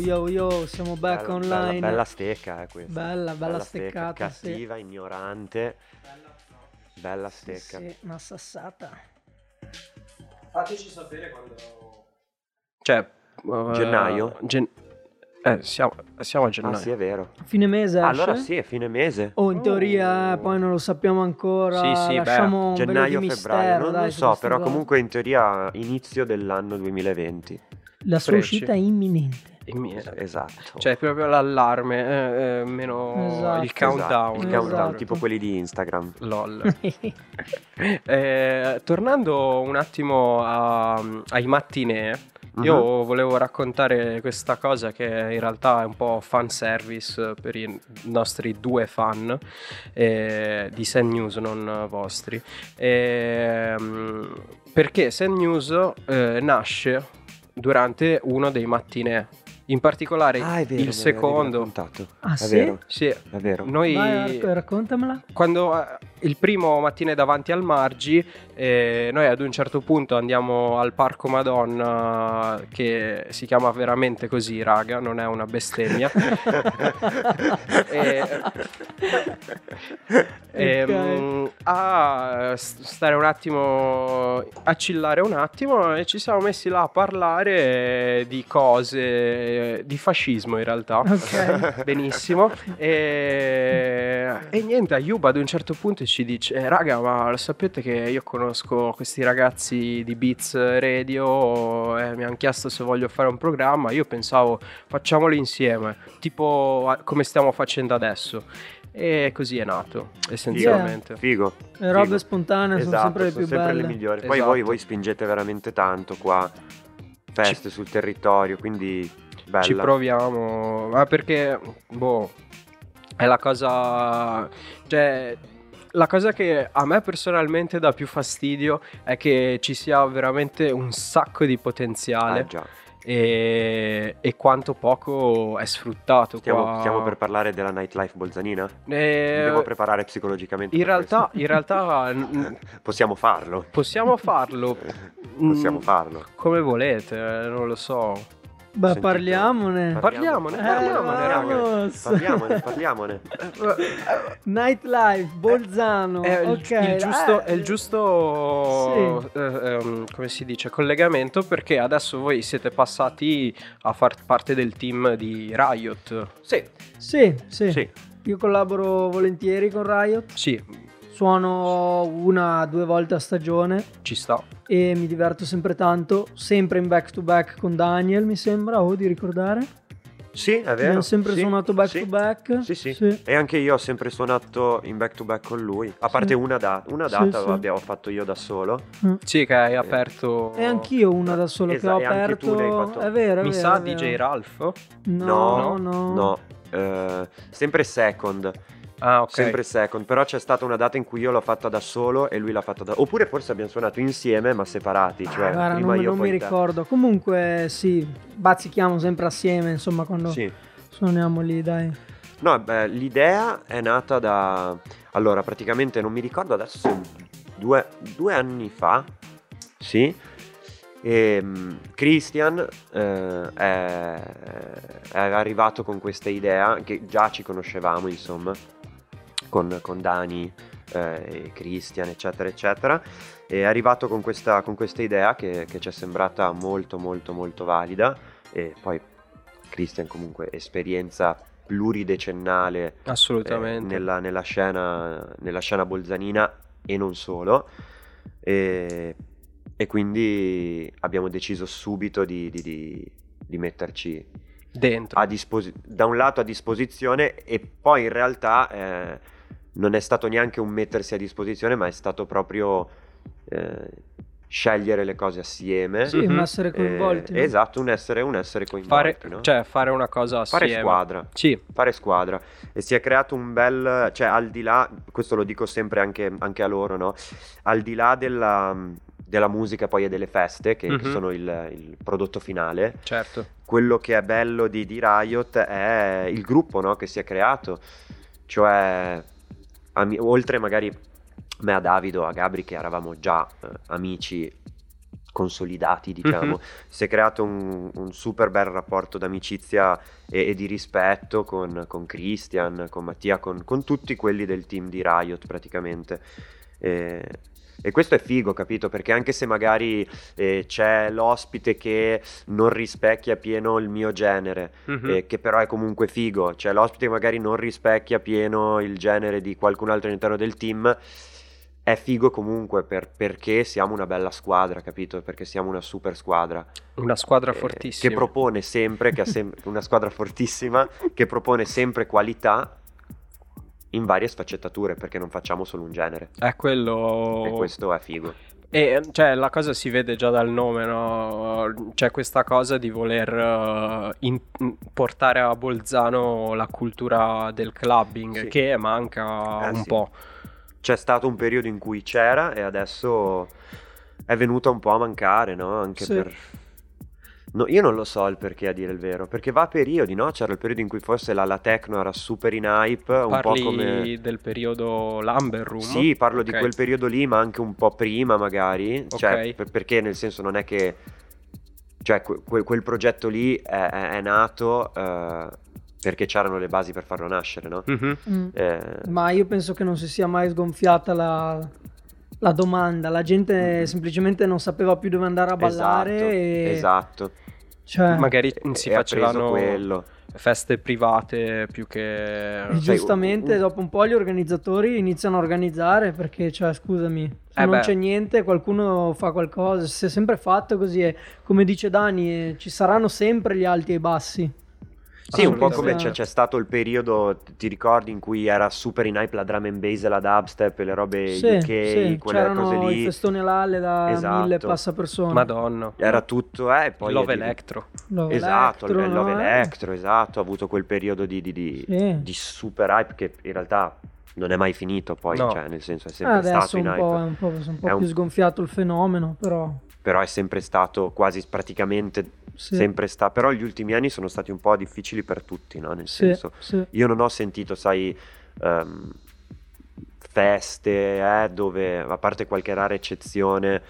Yo yo siamo back Bella- online. Bella, bella stecca, eh, questa. Bella, bella steccata, sì. Cattiva, ignorante. Bella stecca. Sì, una sassata. Fateci sapere quando... Cioè... eh, Gennaio? gen- Eh, siamo, siamo a gennaio. Ah, sì, è vero. Fine mese esce? Allora sì, è fine mese. O in teoria, eh, poi non lo sappiamo ancora. Sì, sì, beh, lasciamo di Gennaio, mistero, febbraio, non dai, lo su so, però cose. comunque in teoria inizio dell'anno 2020. La sua Fresci. uscita è imminente. Mio- Esatto. Cioè, proprio l'allarme, eh, eh, meno Esatto. il countdown. Esatto, il Esatto. countdown, tipo quelli di Instagram. LOL. Eh, tornando un attimo a- ai mattinee, io Mhm. volevo raccontare questa cosa che in realtà è un po' fan service per i nostri due fan eh, di Sen News, non vostri. Ehm, perché Sen News eh, nasce durante uno dei mattinee. In particolare Ah, è vero, il secondo. raccontato. Ah, è sì? vero, Sì, è vero. noi Vai, raccontamela. quando eh, il primo mattina è davanti al Margi, eh, noi ad un certo punto andiamo al Parco Madonna, che si chiama veramente così, raga, non è una bestemmia. E- ehm, a s- stare un attimo, a chillare un attimo e ci siamo messi là a parlare di cose, di fascismo in realtà. Ok. Benissimo. E, e niente, Ayuba ad un certo punto ci dice: "Eh, Raga, ma lo sapete che io conosco questi ragazzi di Beats Radio e mi hanno chiesto se voglio fare un programma. Io pensavo facciamolo insieme, tipo come stiamo facendo adesso. E così è nato, essenzialmente. Figo. Le robe figo. spontanee sono Esatto, sempre le più belle. le migliori. Poi Esatto. voi, voi spingete veramente tanto qua. Feste sul territorio, quindi bella. Ci proviamo, ma perché, boh, è la cosa, cioè, la cosa che a me personalmente dà più fastidio è che ci sia veramente un sacco di potenziale Ah, già. e, e quanto poco è sfruttato Stiamo, stiamo per parlare della nightlife bolzanina? Mi Eh, devo preparare psicologicamente. in realtà, in realtà Possiamo farlo. possiamo farlo. Possiamo Mm, farlo. Come volete, non lo so. Beh, Sentite. parliamone. Parliamone, Eh, parliamone. Parliamone, parliamone. Nightlife, Bolzano. È il, ok. il giusto, eh, è il giusto eh, ehm, come si dice, collegamento perché adesso voi siete passati a far parte del team di Riot. Sì, Sì, sì, sì. Io collaboro volentieri con Riot. Sì, Suono una, due volte a stagione ci sta. e mi diverto sempre tanto. Sempre in back to back con Daniel, mi sembra, o di ricordare. Sì, è vero. Abbiamo sempre sì, suonato back sì. to back. Sì, sì. E anche io ho sempre suonato in back to back con lui. A parte Sì. una, da- una Sì, data sì. l'abbiamo fatto io da solo. Mm. Sì, che hai aperto. E anch'io una da solo Esatto, che ho aperto. fatto- È vero, è Mi vero, sa è vero. DJ Ralph. No, no. No, eh, sempre second. Ah, ok. Sempre second. Però c'è stata una data in cui io l'ho fatta da solo e lui l'ha fatta da. Oppure forse abbiamo suonato insieme ma separati. Cioè, Ah, guarda, prima non, io non poi mi te. ricordo. Comunque, sì, bazzichiamo sempre assieme, insomma, quando Sì. suoniamo lì, dai. No, beh, l'idea è nata da... Allora, praticamente non mi ricordo adesso due, due anni fa, sì, e mm, Christian eh, è, è arrivato con questa idea, che già ci conoscevamo, insomma, con, con Dani eh, Christian, eccetera, eccetera, è arrivato con questa, con questa idea che, che ci è sembrata molto, molto, molto valida, e poi Christian comunque esperienza pluridecennale Assolutamente. eh, nella, nella scena, nella scena bolzanina e non solo. E, e quindi abbiamo deciso subito di, di- di- di metterci Dentro. a disposi- da un lato a disposizione e poi in realtà eh, non è stato neanche un mettersi a disposizione, ma è stato proprio eh, scegliere le cose assieme. Sì, Mhm. ma essere coinvolti. Eh, esatto, un essere, un essere fare, coinvolti, no? Cioè, fare una cosa Fare assieme. squadra Sì, fare squadra e si è creato un bel cioè al di là questo lo dico sempre anche, anche a loro no al di là della, della musica poi e delle feste che, che Mhm. sono il, il prodotto finale certo. quello che è bello di, di Riot è il gruppo no, che si è creato cioè ami- oltre magari me a Davido a Gabri che eravamo già eh, amici consolidati diciamo Mhm. si è creato un, un super bel rapporto d'amicizia e, e di rispetto con, con Christian, con Mattia, con, con tutti quelli del team di Riot praticamente. E, e questo è figo, capito? Perché anche se magari eh, c'è l'ospite che non rispecchia pieno il mio genere, Mhm. eh, che però è comunque figo, c'è l'ospite che magari non rispecchia pieno il genere di qualcun altro all'interno del team, è figo comunque per- perché siamo una bella squadra, capito? Perché siamo una super squadra. Una squadra eh, fortissima. Che propone sempre, che ha sem- una squadra fortissima, che propone sempre qualità in varie sfaccettature, perché non facciamo solo un genere. È quello... E questo è figo. E cioè la cosa si vede già dal nome, no? C'è questa cosa di voler eh, in- portare a Bolzano la cultura del clubbing Sì. che manca Eh, un sì. po'. C'è stato un periodo in cui c'era e adesso è venuta un po' a mancare, no? Anche Sì. per... No, io non lo so il perché a dire il vero, perché va a periodi, no? C'era il periodo in cui forse la, la techno era super in hype, un Parli po' come... del periodo Lumber Room? Sì, parlo di Ok. quel periodo lì, ma anche un po' prima magari, cioè Ok. per- perché nel senso non è che... Cioè que- que- quel progetto lì è, è- è nato eh, perché c'erano le basi per farlo nascere, no? Mhm. Mm. Eh, Ma io penso che non si sia mai sgonfiata la, la domanda. La gente Mhm. semplicemente non sapeva più dove andare a ballare. esatto, e... esatto. Cioè, Magari si facevano quello. feste private più che... e giustamente dopo un po' gli organizzatori iniziano a organizzare perché, cioè, scusami, se Eh non beh. c'è niente qualcuno fa qualcosa. Si è sempre fatto così e come dice Dani, eh, ci saranno sempre gli alti e i bassi. Sì, un po' come c'è, c'è stato il periodo, ti ricordi, in cui era super in hype la drum and bass e la dubstep e le robe Sì, UK, sì, quelle c'erano cose lì. festoni all'alle da Esatto. mille passa persone. Madonna. Era tutto, eh, poi... Love Electro. Love Esatto, Electro, il Love no? Electro, esatto, ha avuto quel periodo di, di- di- Sì. di super hype che in realtà non è mai finito poi, No. cioè nel senso è Eh, sempre adesso stato in un hype, po', è un po', è un po' È un- più sgonfiato il fenomeno, però però è sempre stato quasi praticamente sì, sempre stato, però gli ultimi anni sono stati un po' difficili per tutti, no? Nel sì, senso, sì. io non ho sentito, sai, ehm, feste, eh, dove, a parte qualche rara eccezione,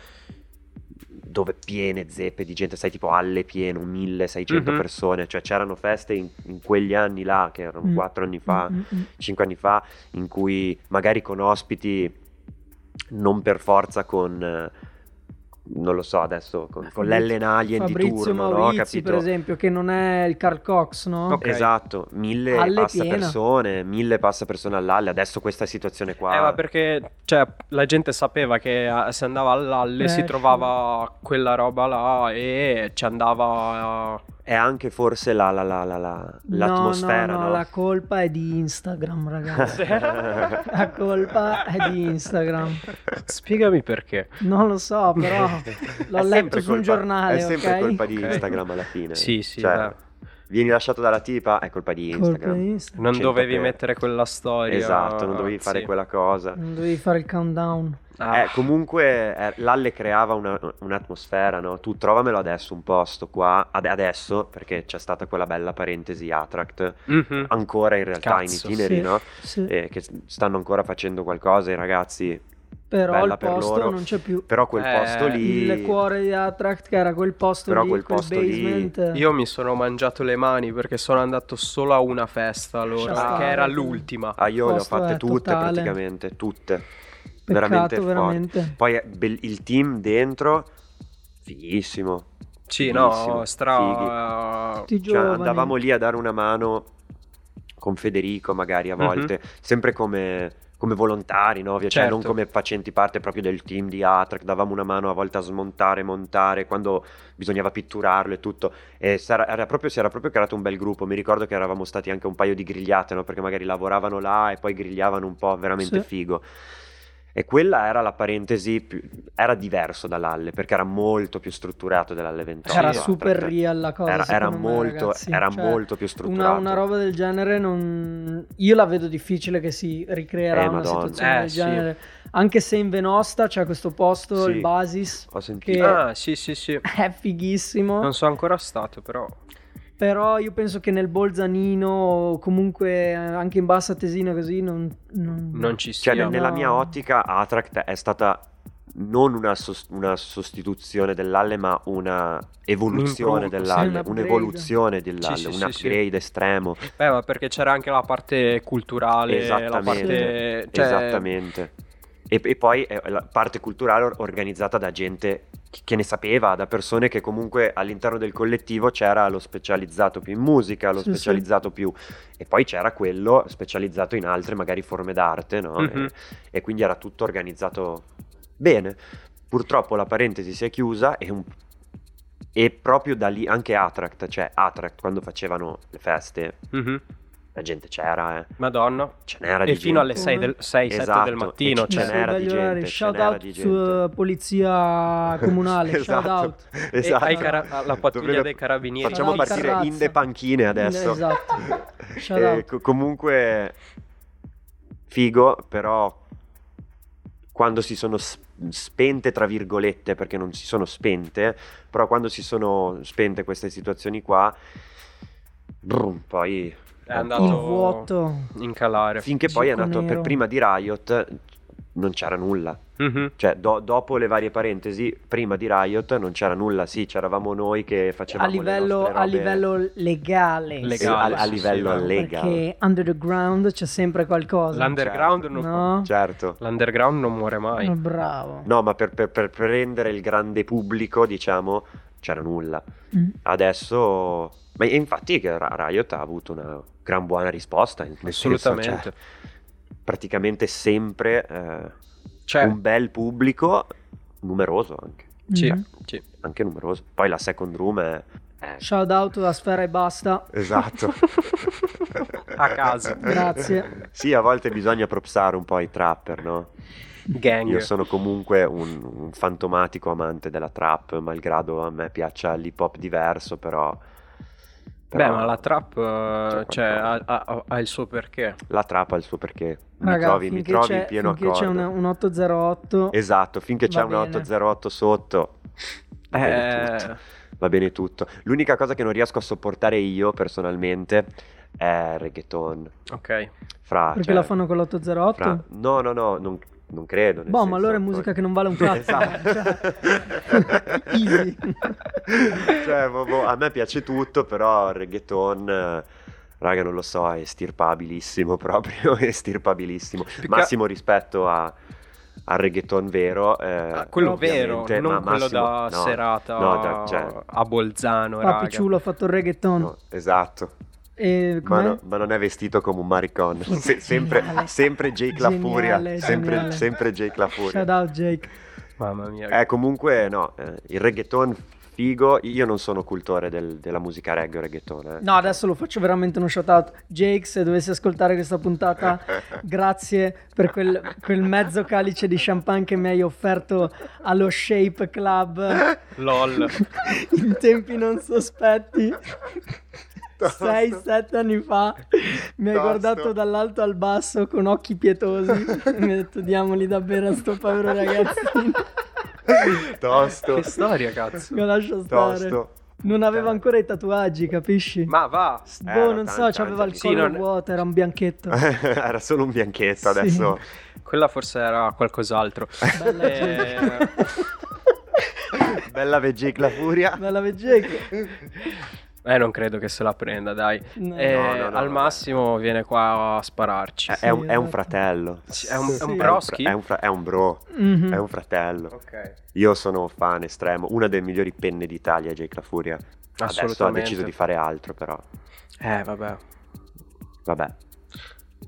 dove piene zeppe di gente, sai, tipo alle pieno, 1600 Mhm. persone, cioè c'erano feste in, in quegli anni là, che erano Mm. 4 anni fa, Mm, mm, mm. 5 anni fa, in cui magari con ospiti, non per forza con... non lo so adesso, con, con l'Ellen Alien di Fabrizio turno, no? Maurizi, Capito? per esempio, che non è il Carl Cox, no? Ok. Esatto, mille Alle passa piena. persone, mille passa persone all'alle, adesso questa situazione qua... Eh, ma perché cioè, la gente sapeva che eh, se andava all'Alle Eh, si trovava quella roba là e ci andava... eh, È anche forse la- la- la- la- la- l'atmosfera, no, no, no? no, la colpa è di Instagram, ragazzi. la colpa è di Instagram. Spiegami perché. Non lo so, però l'ho letto su un colpa- giornale, È sempre ok? colpa di. Instagram alla fine. Sì, sì, Cioè, vieni lasciato dalla tipa, è colpa di Colpa Instagram. di Instagram. Non 100 dovevi per- mettere quella storia. Esatto, non dovevi fare sì. quella cosa. Non dovevi fare il countdown. Ah, Eh, comunque eh, l'Alle creava una- un'atmosfera, no? Tu trovamelo adesso un posto qua, ad- adesso, perché c'è stata quella bella parentesi Attract, mhm. ancora in realtà Cazzo. in itineri, Sì, no? sì. Eh, che stanno ancora facendo qualcosa i ragazzi, Però bella il per posto loro. non c'è più. però quel Eh, posto lì... Il cuore di Attract, che era quel posto Però lì, quel quel, posto lì-. Io mi sono mangiato le mani perché sono andato solo a una festa allora, che era l'ultima. Ah, io le ho fatte tutte totale. praticamente, tutte. Peccato, veramente veramente. Poi il team dentro, fighissimo. Sì, Fighissimo, no, stra... Tutti Cioè, giovani. andavamo lì a dare una mano con Federico magari a Mhm. volte, sempre come, come volontari, no? Cioè Certo. non come facenti parte proprio del team di Atrac, davamo una mano a volte a smontare, montare, quando bisognava pitturarlo e tutto. E s'era- era proprio, si era proprio creato un bel gruppo, mi ricordo che eravamo stati anche un paio di grigliate, no? Perché magari lavoravano là e poi grigliavano un po', veramente Sì. figo. E quella era la parentesi, più- era diverso dall'Alle perché era molto più strutturato dell'Alle 28. Era super real la cosa. Era, era me, molto, ragazzi. era Cioè, molto più Una, strutturato. una roba del genere non... io la vedo difficile che si ricreerà Eh, una Madonna. situazione Eh, del sì. genere. Anche se in Venosta c'è questo posto, Sì. il Basis, Ho sentito. che Ah, sì, sì, sì. è fighissimo. Non sono ancora stato, però... Però io penso che nel Bolzanino, o comunque anche in Bassa Tesina così, non... non- Non ci sia. Cioè, no. nella mia ottica, Attract è stata non una, sos- una sostituzione dell'Alle, ma una evoluzione Un dell'Alle, upgrade. un'evoluzione dell'Alle, Sì, sì, un sì, sì. upgrade estremo. Beh, ma perché c'era anche la parte culturale, la Esattamente. parte... Cioè, Esattamente. E, e poi è la parte culturale or- organizzata da gente che ne sapeva, da persone che comunque all'interno del collettivo c'era lo specializzato più in musica, lo Sì, sì. specializzato più... E poi c'era quello specializzato in altre magari forme d'arte, no? Mhm. E, e quindi era tutto organizzato bene. Purtroppo la parentesi si è chiusa e, un- e proprio da lì anche Attract, cioè Attract quando facevano le feste, Mhm. La gente c'era, eh. Madonna. ce n'era E di fino gente. alle 6 del, 6-7 Esatto, del mattino. e ce n'era di gente, Shout out di su gente. eh, polizia comunale. Shout Esatto, out. E esatto. ai cara- alla pattuglia Dove- dei carabinieri. Facciamo Shout out partire Carrazza. in de panchine adesso. Esatto. Shout E out. co- comunque figo, però quando si sono spente, tra virgolette, perché non si sono spente, però quando si sono spente queste situazioni qua, brum, poi È andato Il vuoto. in calare. finché poi è andato per nero. prima di Riot non c'era nulla. Mhm. Cioè, do- dopo le varie parentesi, prima di Riot non c'era nulla. Sì, c'eravamo noi che A facevamo le livello, nostre a robe- livello legale. Legale, Sì, a, a livello sì, legale. Perché under the ground c'è sempre qualcosa. L'underground, non, No? Certo. l'underground non muore mai. Oh, bravo. No, ma per, per- per prendere il grande pubblico, diciamo, c'era nulla. Mm. Adesso... Ma infatti Riot ha avuto una gran buona risposta. nel senso, Assolutamente. cioè, praticamente sempre eh, Cioè, un bel pubblico, numeroso anche. sì, Mhm. sì. Anche numeroso. Poi la second room è... è- Shout out a Sfera e basta. Esatto. A caso. Grazie. Sì, a volte bisogna propsare un po' i trapper, no? Gang. Io sono comunque un, un fantomatico amante della trap, malgrado a me piaccia l'hip hop diverso, però... Beh, però ma la trap eh, c'è cioè, ha, ha- ha il suo perché. La trap ha il suo perché. Mi Raga, trovi, mi trovi in pieno finché c'è accordo. un, un 808 Esatto, finché c'è Va un bene. 808 sotto, va bene Eh, tutto. Va bene tutto. L'unica cosa che non riesco a sopportare io personalmente è il reggaeton. ok. Fra, perché cioè, la fanno con l'808? fra- No, no, no, non, non credo. nel Boh, ma allora è poi- musica che non vale un cazzo. Esatto. Easy. cioè, boh, boh, a me piace tutto, però il reggaeton, raga, non lo so, è estirpabilissimo proprio, è estirpabilissimo. che- Massimo rispetto a- al reggaeton vero. eh, Ah, quello vero, non ma quello massimo- da no, serata no, da- cioè, a Bolzano, Papi raga. Ciulo ha fatto il reggaeton. no, esatto. E Ma, no- ma non è vestito come un maricon. Se- sempre, sempre Jake La Furia. Sempre, sempre Jake La Furia. Shout out Jake. Mamma mia. Eh, comunque, no, eh, il reggaeton figo. Io non sono cultore del- della musica reggae o reggaeton. eh. No, adesso lo faccio veramente uno shout out. Jake, se dovessi ascoltare questa puntata, grazie per quel, quel mezzo calice di champagne che mi hai offerto allo Shape Club LOL. in tempi non sospetti. Tosto. 6-7 anni fa mi hai Tosto. guardato dall'alto al basso con occhi pietosi e mi hai detto diamoli da bere a sto povero ragazzino Tosto. che storia, cazzo. mi lascia stare Tosto. non aveva ancora i tatuaggi capisci? Ma va. boh Eh, non tanti, so c'aveva il tanti. Sì, collo non- vuoto era un bianchetto Era solo un bianchetto Sì. adesso. Quella forse era qualcos'altro. Bella Eh, Bella Jake La Furia. bella Jake eh, non credo che se la prenda, dai. No. Eh, No, no, no, al masso viene qua a spararci. È, è un, è un esatto. fratello. Sì, È un, Sì. È un, broschi? fra- è un fra- è un bro. Mhm. È un fratello. Ok. Io sono fan estremo. Una delle migliori penne d'Italia, Jake La Furia. Adesso ha Assolutamente. deciso di fare altro, però. Eh, vabbè. Vabbè.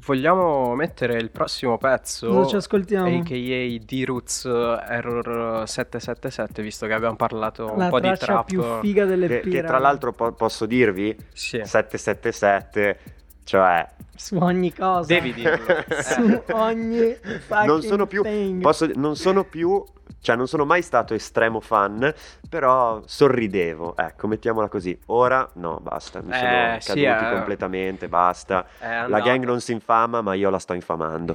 Vogliamo mettere il prossimo pezzo? cosa ci ascoltiamo? A.k.a. D-Roots Error 777, visto che abbiamo parlato un la po' di traccia trap. più figa delle Che, che tra l'altro po- posso dirvi Sì. 777, cioè su ogni cosa Devi dirlo. su Eh. ogni non sono più thing. posso- non sono più cioè non sono mai stato estremo fan però sorridevo ecco mettiamola così. Ora no basta mi sono Eh, sì, caduti eh. completamente basta. È la gang non si infama ma io la sto infamando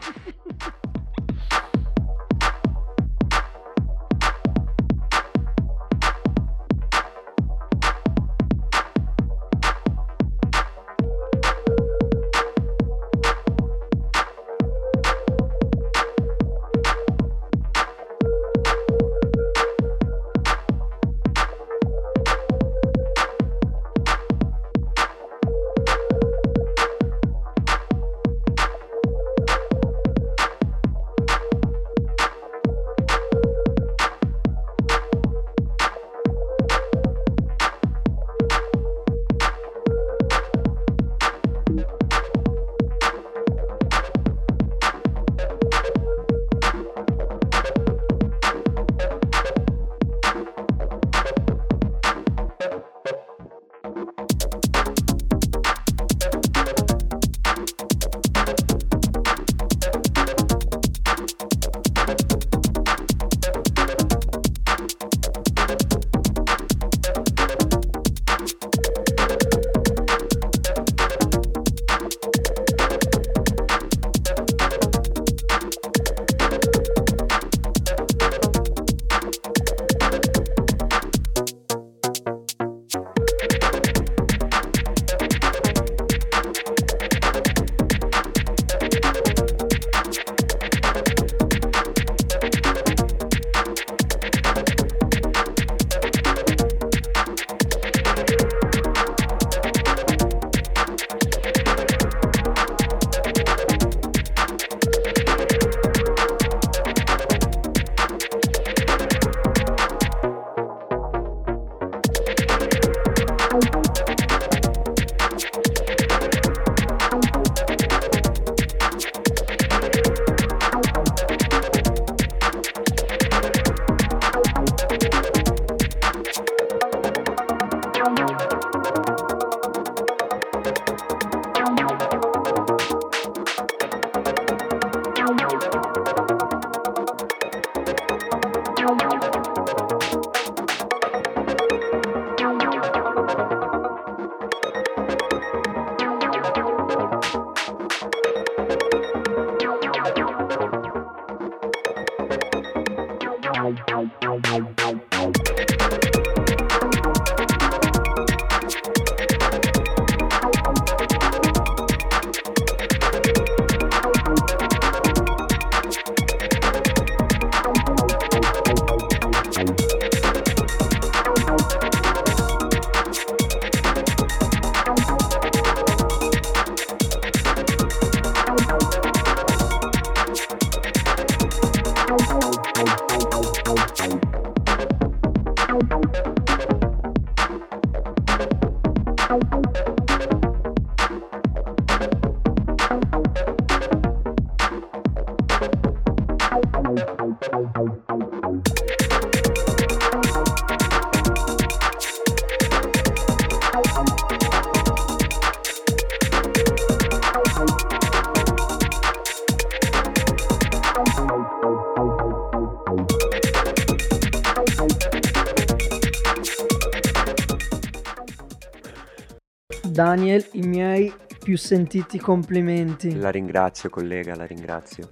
Daniel, i miei più sentiti complimenti. La ringrazio collega, la ringrazio.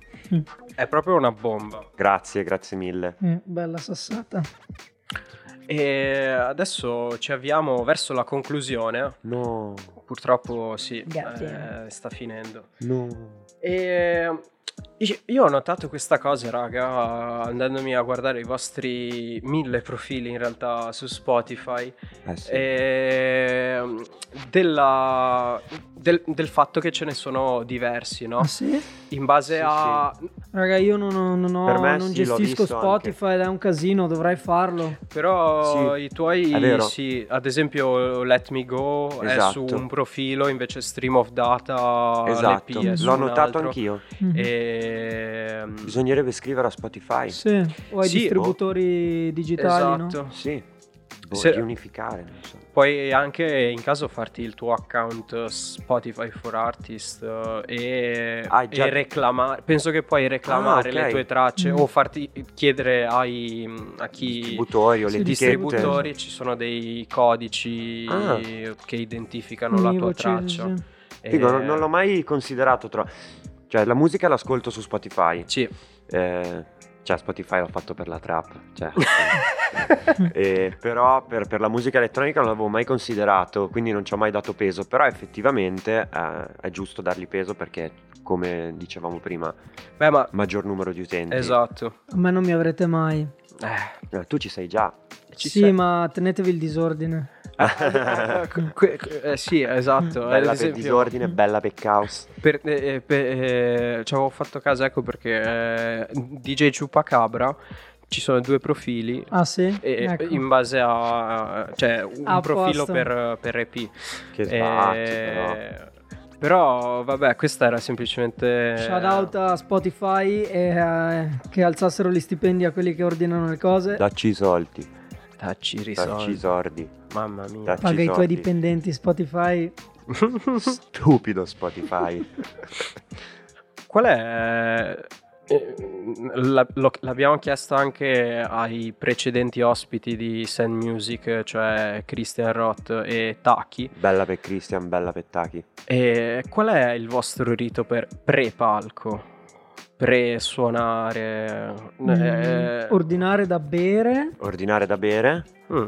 È proprio una bomba. Grazie, grazie mille. Mm, bella sassata. E adesso ci avviamo verso la conclusione. No, Purtroppo sì, Grazie. eh, sta finendo. no. Io- ho notato questa cosa, raga, andandomi a guardare i vostri mille profili in realtà su Spotify. Eh sì. e, della- del, del fatto che ce ne sono diversi, no? Ah sì? In base Sì, a... Raga, io non, ho- non ho- Per me non sì, gestisco Spotify ed è un casino, dovrei farlo. Però Sì, i tuoi, sì, ad esempio Let Me Go è su Esatto. un profilo, invece Stream of Data Esatto, l'EP è su l'ho un notato altro. anch'io. Mhm. E... Bisognerebbe scrivere a Spotify. Sì, o ai Sì, distributori digitali, no? Esatto. Sì. Boh, Se- riunificare, non so. Puoi anche in caso farti il tuo account Spotify for Artist eh, e, Ah, già- e reclamare. Penso che puoi reclamare Ah, le ok. tue tracce Mm. o farti chiedere ai, a chi Distributori o le distributori ci sono dei codici Ah. che identificano la tua traccia. E- Figo, non, non l'ho mai considerato troppo. Cioè, la musica l'ascolto su Spotify. Sì. Eh, cioè, Spotify l'ho fatto per la trap. Cioè, Eh, però per, per la musica elettronica non l'avevo mai considerato, quindi non ci ho mai dato peso. Però effettivamente eh, è giusto dargli peso perché, come dicevamo prima, Beh, ma maggior numero di utenti. esatto. A me non mi avrete mai. Eh, Eh, tu ci sei già. ci sì, sei. ma tenetevi il disordine. Eh, eh, sì, esatto. Ad bella per esempio- disordine, bella per caos. Per, eh, eh, per- eh, ci avevo fatto caso ecco perché eh, DJ Chupacabra ci sono due profili Ah sì? e Ecco. in base a cioè un A profilo per, per EP Che sbatti, Eh, però. però vabbè questa era semplicemente Shout out a Spotify e eh, che alzassero gli stipendi a quelli che ordinano le cose. Dacci i soldi, dacci i dacci i risoldi sordi. mamma mia Dacci Paga i tuoi soldi. dipendenti Spotify. Stupido Spotify. Qual è... eh, la- lo- l'abbiamo chiesto anche ai precedenti ospiti di Sand Music, cioè Christian Roth e Taki. bella per Christian, bella per Taki. E qual è il vostro rito per pre-palco? Pre-suonare? Mm, Eh, ordinare da bere, Ordinare da bere? mm.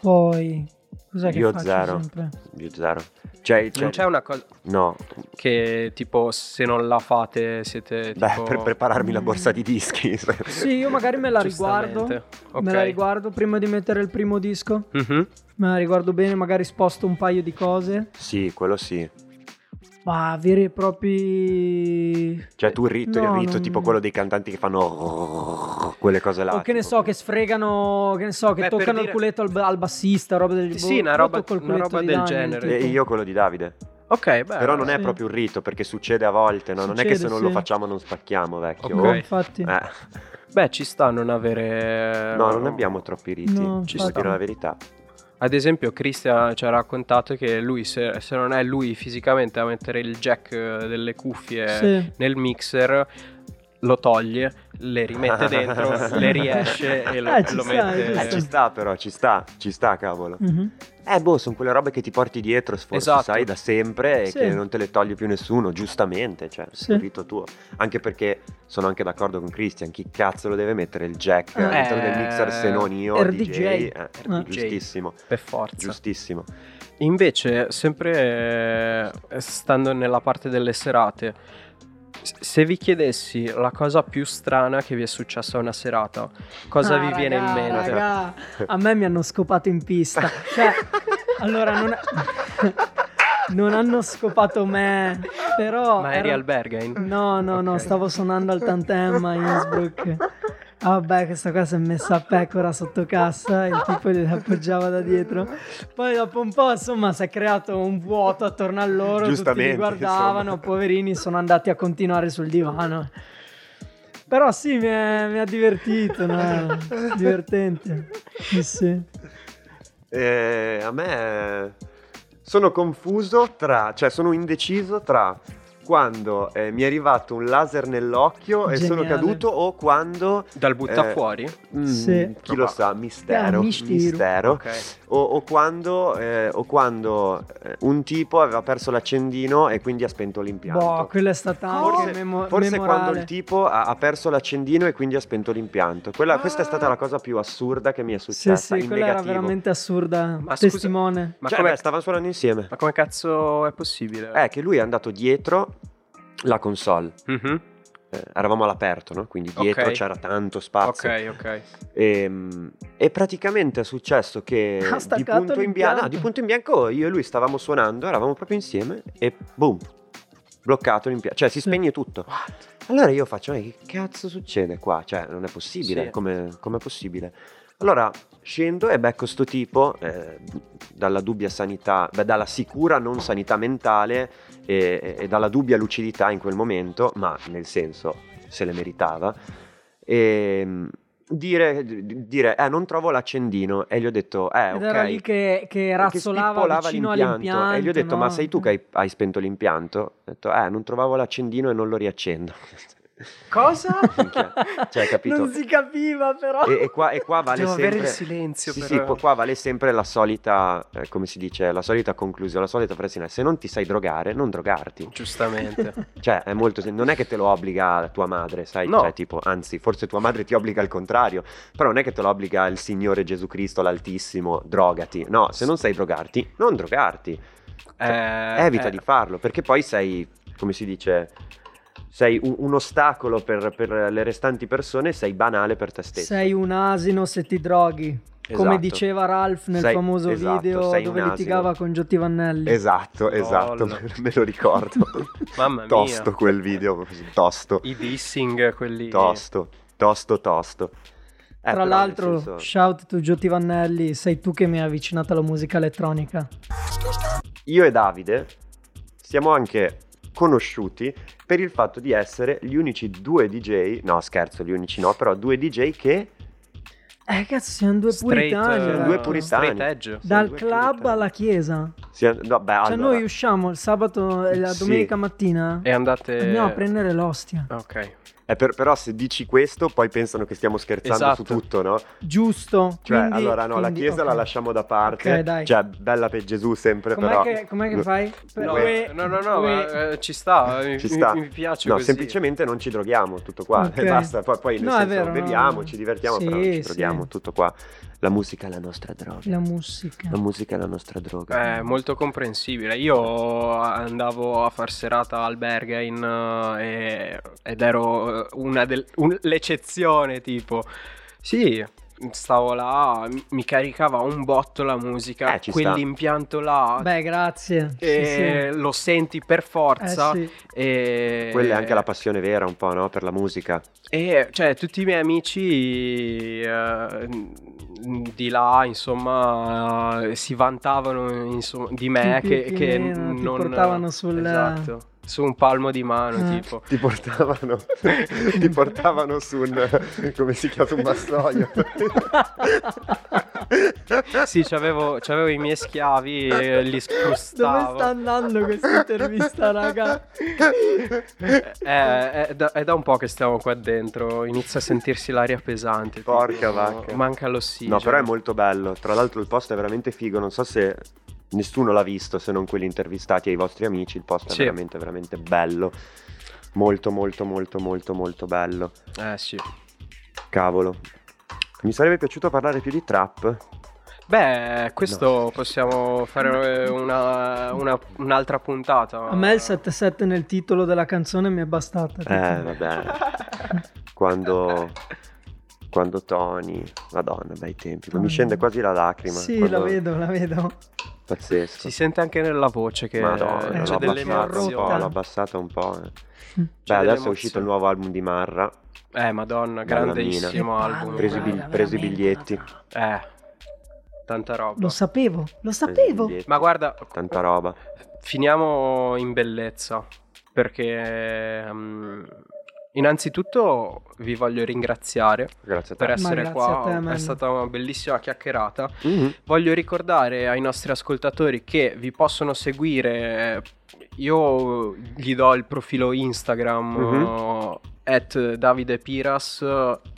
poi cos'è che Io faccio zero. sempre? Io zero. Cioè, cioè- Non c'è una cosa No, che tipo se non la fate siete beh, tipo... per prepararmi la borsa di dischi. Sì, io magari me la riguardo. Giustamente. Ok. Me la riguardo prima di mettere il primo disco. Mhm. Me la riguardo bene, magari sposto un paio di cose. sì, quello sì. Ma veri e propri. Cioè, tu il rito, No, il rito non- tipo quello dei cantanti che fanno quelle cose là. O che ne so, che sfregano, che ne so, che Beh, toccano dire- il culetto al, al bassista, roba del Sì, boh, una roba- una roba del Daniel, genere. E io quello di Davide. Ok, beh. Però non è sì. proprio un rito perché succede a volte, no? Non è che se Succede, non lo sì. facciamo non spacchiamo, vecchio. Ok. Oh, infatti. Eh, Beh, ci sta a non avere... no, non abbiamo troppi riti. No, ci infatti. dire la verità. Ad esempio, Christian ci ha raccontato che lui, se, se non è lui fisicamente a mettere il jack eh, delle cuffie Sì. nel mixer, lo toglie, le rimette dentro, le riesce e lo, Eh, ci lo sta, mette. Eh, ci sta però, ci sta, ci sta, cavolo. Mhm. Eh, boh, sono quelle robe che ti porti dietro, forse Esatto. sai, da sempre e Sì. che non te le toglie più nessuno, giustamente, cioè, Sì. rito tuo. Anche perché sono anche d'accordo con Christian, chi cazzo lo deve mettere il jack Eh. all'interno del mixer se non io, RDJ. DJ? Eh, Eh. giustissimo, Per forza. giustissimo. Invece, sempre eh, stando nella parte delle serate, se vi chiedessi la cosa più strana che vi è successa una serata, cosa Ah, vi viene in raga, mente? raga, a me mi hanno scopato in pista. Cioè, allora non, non hanno scopato me, però... Ma eri era- al Berghain? No, no, no, Ok. stavo suonando al Tantem a Innsbruck. Ah, Vabbè, questa qua si è messa a pecora sotto cassa, il tipo gli appoggiava da dietro. Poi dopo un po', insomma, si è creato un vuoto attorno a loro, tutti li guardavano, insomma. poverini, sono andati a continuare sul divano. Però sì, mi, è- mi ha divertito, no? divertente. Sì, sì. Eh, a me sono confuso tra, cioè sono indeciso tra quando eh, mi è arrivato un laser nell'occhio e sono Geniale. caduto o quando... Dal butta Eh, fuori? mm, Sì. Chi lo sa, mistero. Eh, mistero. mistero. Ok. O, o quando, eh, o quando eh, un tipo aveva perso l'accendino e quindi ha spento l'impianto. Boh, quella è stata Forse, anche memo- forse memorale. quando il tipo ha, ha perso l'accendino e quindi ha spento l'impianto. Quella- Questa è stata la cosa più assurda che mi è Sì, successa sì, in quella era negativo. veramente assurda. Ma scusa- Testimone. Ma cioè, come beh, stavano suonando insieme. Ma come cazzo è possibile? È che lui è andato dietro la console. Mhm. Eh, eravamo all'aperto, no? Quindi dietro Ok. c'era tanto spazio. Ok, ok. E, e praticamente è successo che di punto, in bianco, l'impianto. no, di punto in bianco io e lui stavamo suonando, eravamo proprio insieme e boom, bloccato l'impianto. Cioè si Sì. spegne tutto. Allora io faccio, "Ma che cazzo succede qua? Cioè non è possibile, Sì. come com'è possibile? Allora scendo e becco sto tipo eh, dalla dubbia sanità, beh, dalla sicura non sanità mentale e, e dalla dubbia lucidità in quel momento, ma nel senso se le meritava. E mm, dire, di- dire eh, non trovo l'accendino e gli ho detto, eh, Ed ok. era lì che, che che razzolava spippolava vicino l'impianto. all'impianto. E gli ho detto, no? ma sei tu che hai, hai spento l'impianto? Ho detto, eh, non trovavo l'accendino e non lo riaccendo. Cosa? Cioè, capito? Non si capiva però. E, e qua, e qua vale Devo sempre... avere il silenzio Sì, per- sì, qua- vale sempre la solita, eh, come si dice, la solita conclusione, la solita frasina. Se non ti sai drogare, non drogarti. Giustamente. Cioè, è molto non è che te lo obbliga tua madre, sai? No. Cioè, tipo, anzi, forse tua madre ti obbliga al contrario, però non è che te lo obbliga il Signore Gesù Cristo l'Altissimo, drogati. No, se non sai drogarti, non drogarti. Cioè, Eh, evita eh, di farlo, perché poi sei, come si dice, sei un, un ostacolo per, per le restanti persone, sei banale per te stesso. Sei un asino se ti droghi. Come Esatto. diceva Ralph nel Sei- famoso esatto, video dove litigava asino. con Giotti Vannelli. Esatto, esatto, Lol. me lo ricordo. Mamma mia. tosto quel video, tosto, I dissing, quelli... tosto, tosto, tosto. Eh, Tra l'altro, senso, shout to Giotti Vannelli, sei tu che mi hai avvicinato alla musica elettronica. io e Davide siamo anche conosciuti per il fatto di essere gli unici due DJ, no scherzo, gli unici no, però due DJ che Eh, cazzo, siamo due Straight, puritani. ragazzi. due puritani. Edge. Dal due club puritani. alla chiesa. sia- no, beh, Cioè, allora, noi usciamo il sabato e la Sì. domenica mattina. E andate... Andiamo a prendere l'ostia. Ok. Eh, per- però se dici questo poi pensano che stiamo scherzando Esatto. su tutto, no? Giusto. Cioè, quindi- allora no, quindi- la chiesa ok. la lasciamo da parte. Ok, dai. Cioè, bella per Gesù sempre, Com'è, però. che, com'è che fai? Per- No, Ue- no, no, no, ma, eh, ci sta, mi, Ci mi- sta. mi piace No, così. semplicemente non ci droghiamo, tutto qua. Ok. E basta. Poi, poi nel No, senso, vero, beviamo, no. ci divertiamo, Sì, però non ci sì. droghiamo, tutto qua. La musica è la nostra droga. La musica. La musica è la nostra droga. È molto comprensibile. Io andavo a far serata al Berghain eh, e- ed ero eh, una del- un- l'eccezione, tipo. Sì, stavo là, mi- caricava un botto la musica, Eh, quell'impianto là. Beh, grazie. Sì, e sì. lo senti per forza. Eh, sì. E... Quella è anche la passione vera, un po', no? Per la musica. E cioè, tutti i miei amici eh, di là, insomma, si vantavano insomma, di me Più- che, che meno, ti non portavano sul- Esatto, su un palmo di mano, Eh. tipo. Ti portavano, ti portavano su un. come si chiama? Un vassoio. Sì, c'avevo, c'avevo i miei schiavi e li Dove scrostavo. sta andando questa intervista, raga? Eh, è, è da, è da un po' che stiamo qua dentro, inizia a sentirsi l'aria pesante. tipo, Porca vacca. Manca l'ossigeno. No, però è molto bello. Tra l'altro, il post è veramente figo. Non so se nessuno l'ha visto, se non quelli intervistati ai vostri amici. Il post è Sì. veramente, veramente bello. Molto, molto, molto, molto, molto bello. Eh sì. Cavolo. Mi sarebbe piaciuto parlare più di trap. Beh, questo possiamo fare una- una- un'altra puntata. A me il 7-7 nel titolo della canzone mi è bastata. Eh, vabbè. Quando. Quando Tony. Madonna, bei tempi. Mi scende quasi la lacrima. Sì, quando- la vedo, la vedo. Pazzesco. Si sente anche nella voce che Madonna, eh, c'è l'ho delle abbassata un po', emozioni. l'ho abbassata un po'. eh. Mm. Beh, delle adesso è uscito il nuovo album di Marra. Eh, madonna, grandissimo album. Che Preso i, palle, bil- guarda, preso i veramente, biglietti. Eh, tanta roba. Lo sapevo, lo sapevo. Ma guarda, Tanta roba. finiamo in bellezza. Perché mm, innanzitutto vi voglio ringraziare Grazie a per essere grazie qua, a te, è stata una bellissima chiacchierata. Mhm. Voglio ricordare ai nostri ascoltatori che vi possono seguire. Io gli do il profilo Instagram Mhm. At Davide Piras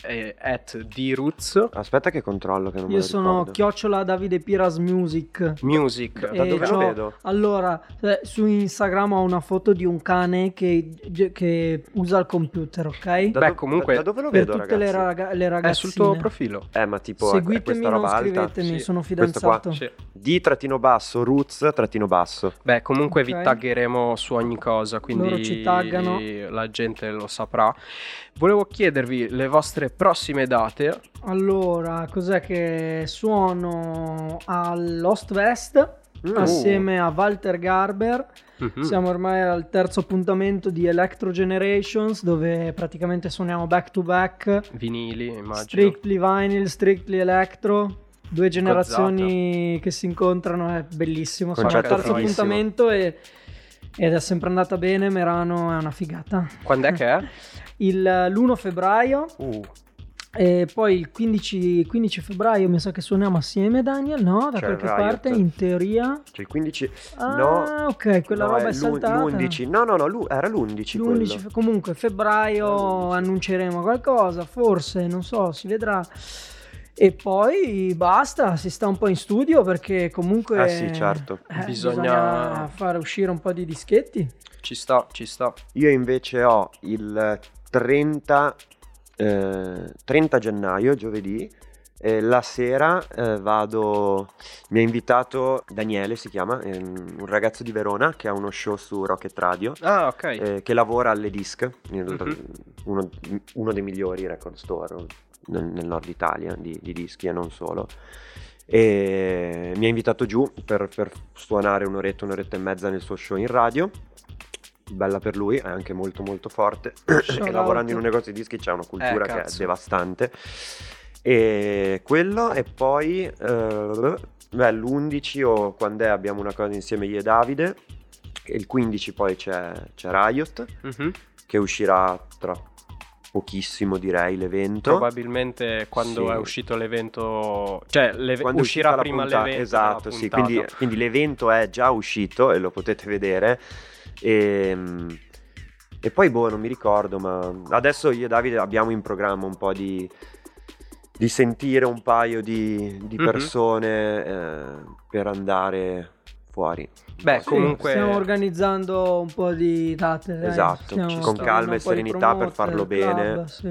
e at Druz Aspetta che controllo che non me Io lo sono ricordo. chiocciola Davide Piras Music. Music. Da dove lo vedo? Allora, eh, su Instagram ho una foto di un cane che, che usa il computer, ok? Da Beh, do- comunque, da, dove lo per vedo, tutte le, raga- le È ragazzine. sul tuo profilo. Eh, ma tipo, è- è Seguitemi, questa non roba alta? scrivetemi, Sì. sono fidanzato. Sì. D trattino basso, roots trattino basso. Beh, comunque vi Ok. taggeremo su ogni cosa, quindi Loro ci taggano. la gente lo saprà. Volevo chiedervi le vostre prossime date. Allora, cos'è che suono all'Ost West Mm. assieme a Walter Garber. Mhm. Siamo ormai al terzo appuntamento di Electro Generations dove praticamente suoniamo back to back. Vinili, immagino. Strictly vinyl, strictly electro. Due generazioni che si incontrano, è bellissimo. Siamo al terzo appuntamento e, ed è sempre andata bene. Merano è una figata. Quando è che è? Il, l'1 febbraio Uh, e poi il 15, 15 febbraio mi sa che suoniamo assieme, Daniel, no? Da C'è qualche parte, in teoria. Cioè il 15... Ah, no, ok, quella no, roba è, l'u- saltata. L'11. No, no, no, era l'11 L'11 quello. fe- comunque febbraio L'11. annunceremo qualcosa, forse, non so, si vedrà. E poi basta, si sta un po' in studio perché comunque Eh sì, certo. eh, Bisogna- bisogna fare uscire un po' di dischetti. ci sta, ci sta. Io invece ho il 30, eh, 30 gennaio, giovedì, e la sera eh, vado, mi ha invitato Daniele, si chiama, un ragazzo di Verona che ha uno show su Rocket Radio, Ah, ok. eh, che lavora alle Disc, Mhm. uno, uno dei migliori record store nel, nel nord Italia di, di dischi e non solo. E mi ha invitato giù per, per suonare un'oretta, un'oretta e mezza nel suo show in radio. Bella per lui, è anche molto molto forte. E lavorando in un negozio di dischi c'è una cultura Eh, che è devastante. E quello e poi eh, beh, l'11 o quando è abbiamo una cosa insieme io e Davide. E il 15 poi c'è, c'è Riot Mhm. che uscirà tra pochissimo direi l'evento. Probabilmente quando Sì. è uscito l'evento, cioè l'eve- Quando uscirà prima puntata- l'evento. Esatto, sì, quindi, quindi l'evento è già uscito e lo potete vedere. E, e poi boh, non mi ricordo, ma adesso io e Davide abbiamo in programma un po' di, di sentire un paio di, di Mhm. persone eh, per andare fuori. Beh, Sì, comunque stiamo organizzando un po' di date. dai. Esatto, Stiamo con calma e serenità per farlo club, bene. sì.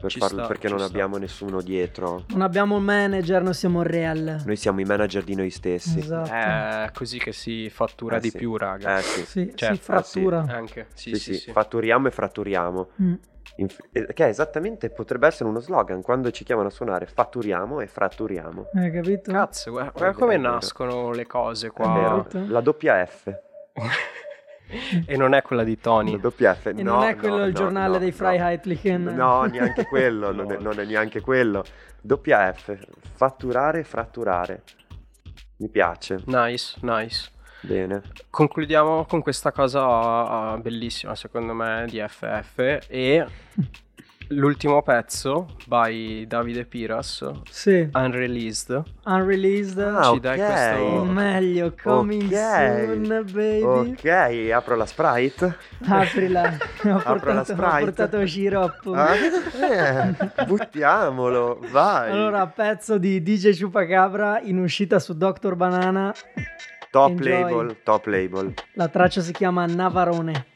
per farlo, sta, perché non sta. abbiamo nessuno dietro. Non abbiamo un manager, noi siamo real. Noi siamo i manager di noi stessi. Esatto. è così che si fattura Eh, di sì. più, raga. Eh sì, Sì, Cioè, si frattura. Anche, sì, sì, sì, sì, sì. fatturiamo e fratturiamo. Mm. Inf- eh, che è esattamente potrebbe essere uno slogan quando ci chiamano a suonare fatturiamo e fratturiamo. Hai capito? Cazzo, guarda, guarda come nascono le cose È qua. la doppia F. e non è quella di Tony. La doppia F. E no, non è quello no, il no, giornale no, dei no. Freiheitlichen. No, neanche quello, non, è, No. non è neanche quello. Doppia F, fatturare fratturare. Mi piace, Nice, nice. Bene. Concludiamo con questa cosa ah, bellissima, secondo me, di FF. E l'ultimo pezzo by Davide Piras, Sì, Unreleased. unreleased. Ah, Ci dai questo- O meglio, coming Ok. soon, baby. Ok, apro la Sprite. Aprila. ho, la portato, ho Sprite. portato sciroppo. Ah, eh, buttiamolo, vai. Allora, pezzo di DJ Chupacabra in uscita su Dr. Banana. Top enjoy. label, top label. La traccia si chiama Navarone.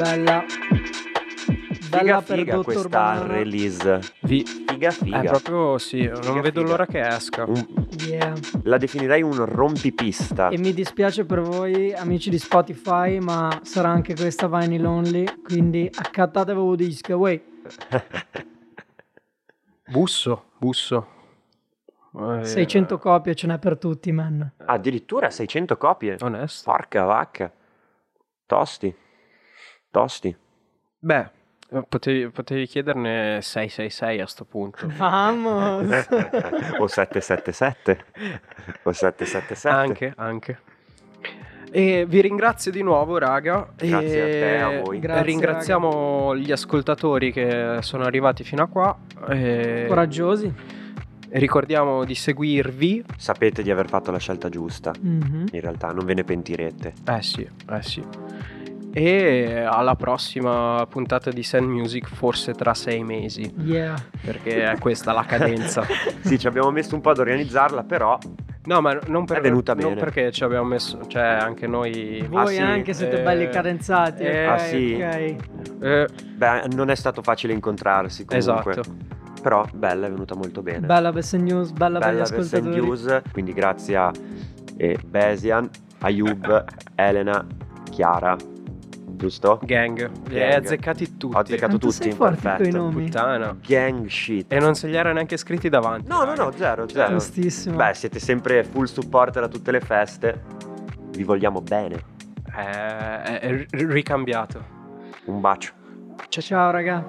Bella. Figa Bella per figa Dottor questa Banana. release. Vi- Figa figa. È proprio sì, non Figa, vedo figa. l'ora che esca. Un- Yeah. la definirei un rompipista. E mi dispiace per voi amici di Spotify, ma sarà anche questa vinyl only, quindi accattate voi disco, wey. Busso, busso. Eh, 600 copie ce n'è per tutti, man. Addirittura 600 copie. Onesto. Porca vacca. Tosti. Tosti. Beh, eh, potevi, potevi chiederne 666 a sto punto. Vamos! o 777. O 777. anche, anche. E vi ringrazio di nuovo, raga. Grazie a te, e a voi. Grazie, ringraziamo gli ascoltatori che sono arrivati fino a qua. E Coraggiosi. ricordiamo di seguirvi. Sapete di aver fatto la scelta giusta. Mhm. In realtà non ve ne pentirete. Eh sì, eh sì. E alla prossima puntata di Sand Music, forse tra sei mesi, Yeah. perché è questa la cadenza. sì, ci abbiamo messo un po' ad organizzarla, però No, ma non per, È venuta non bene. perché ci abbiamo messo, cioè anche noi... Voi Ah, sì? anche siete Eh, belli cadenzati. eh, ah, sì? ok. Eh, Beh, non è stato facile incontrarsi comunque. esatto. Però bella, è venuta molto bene. Bella Best News, bella, per gli Bella ascoltatori. News, quindi grazie a eh, Besian, Ayub, Elena, Chiara, giusto? Gang. Li hai Gang. azzeccati tutti. Ho azzeccato Quanto tutti, sei forte coi perfetto. nomi? Puttana. Gang shit. E non se li era neanche scritti davanti. No, no, no, zero, zero. Giustissimo. Beh, siete sempre full supporter a tutte le feste. Vi vogliamo bene. Eh, è, è ricambiato. Un bacio. Ciao ciao raga.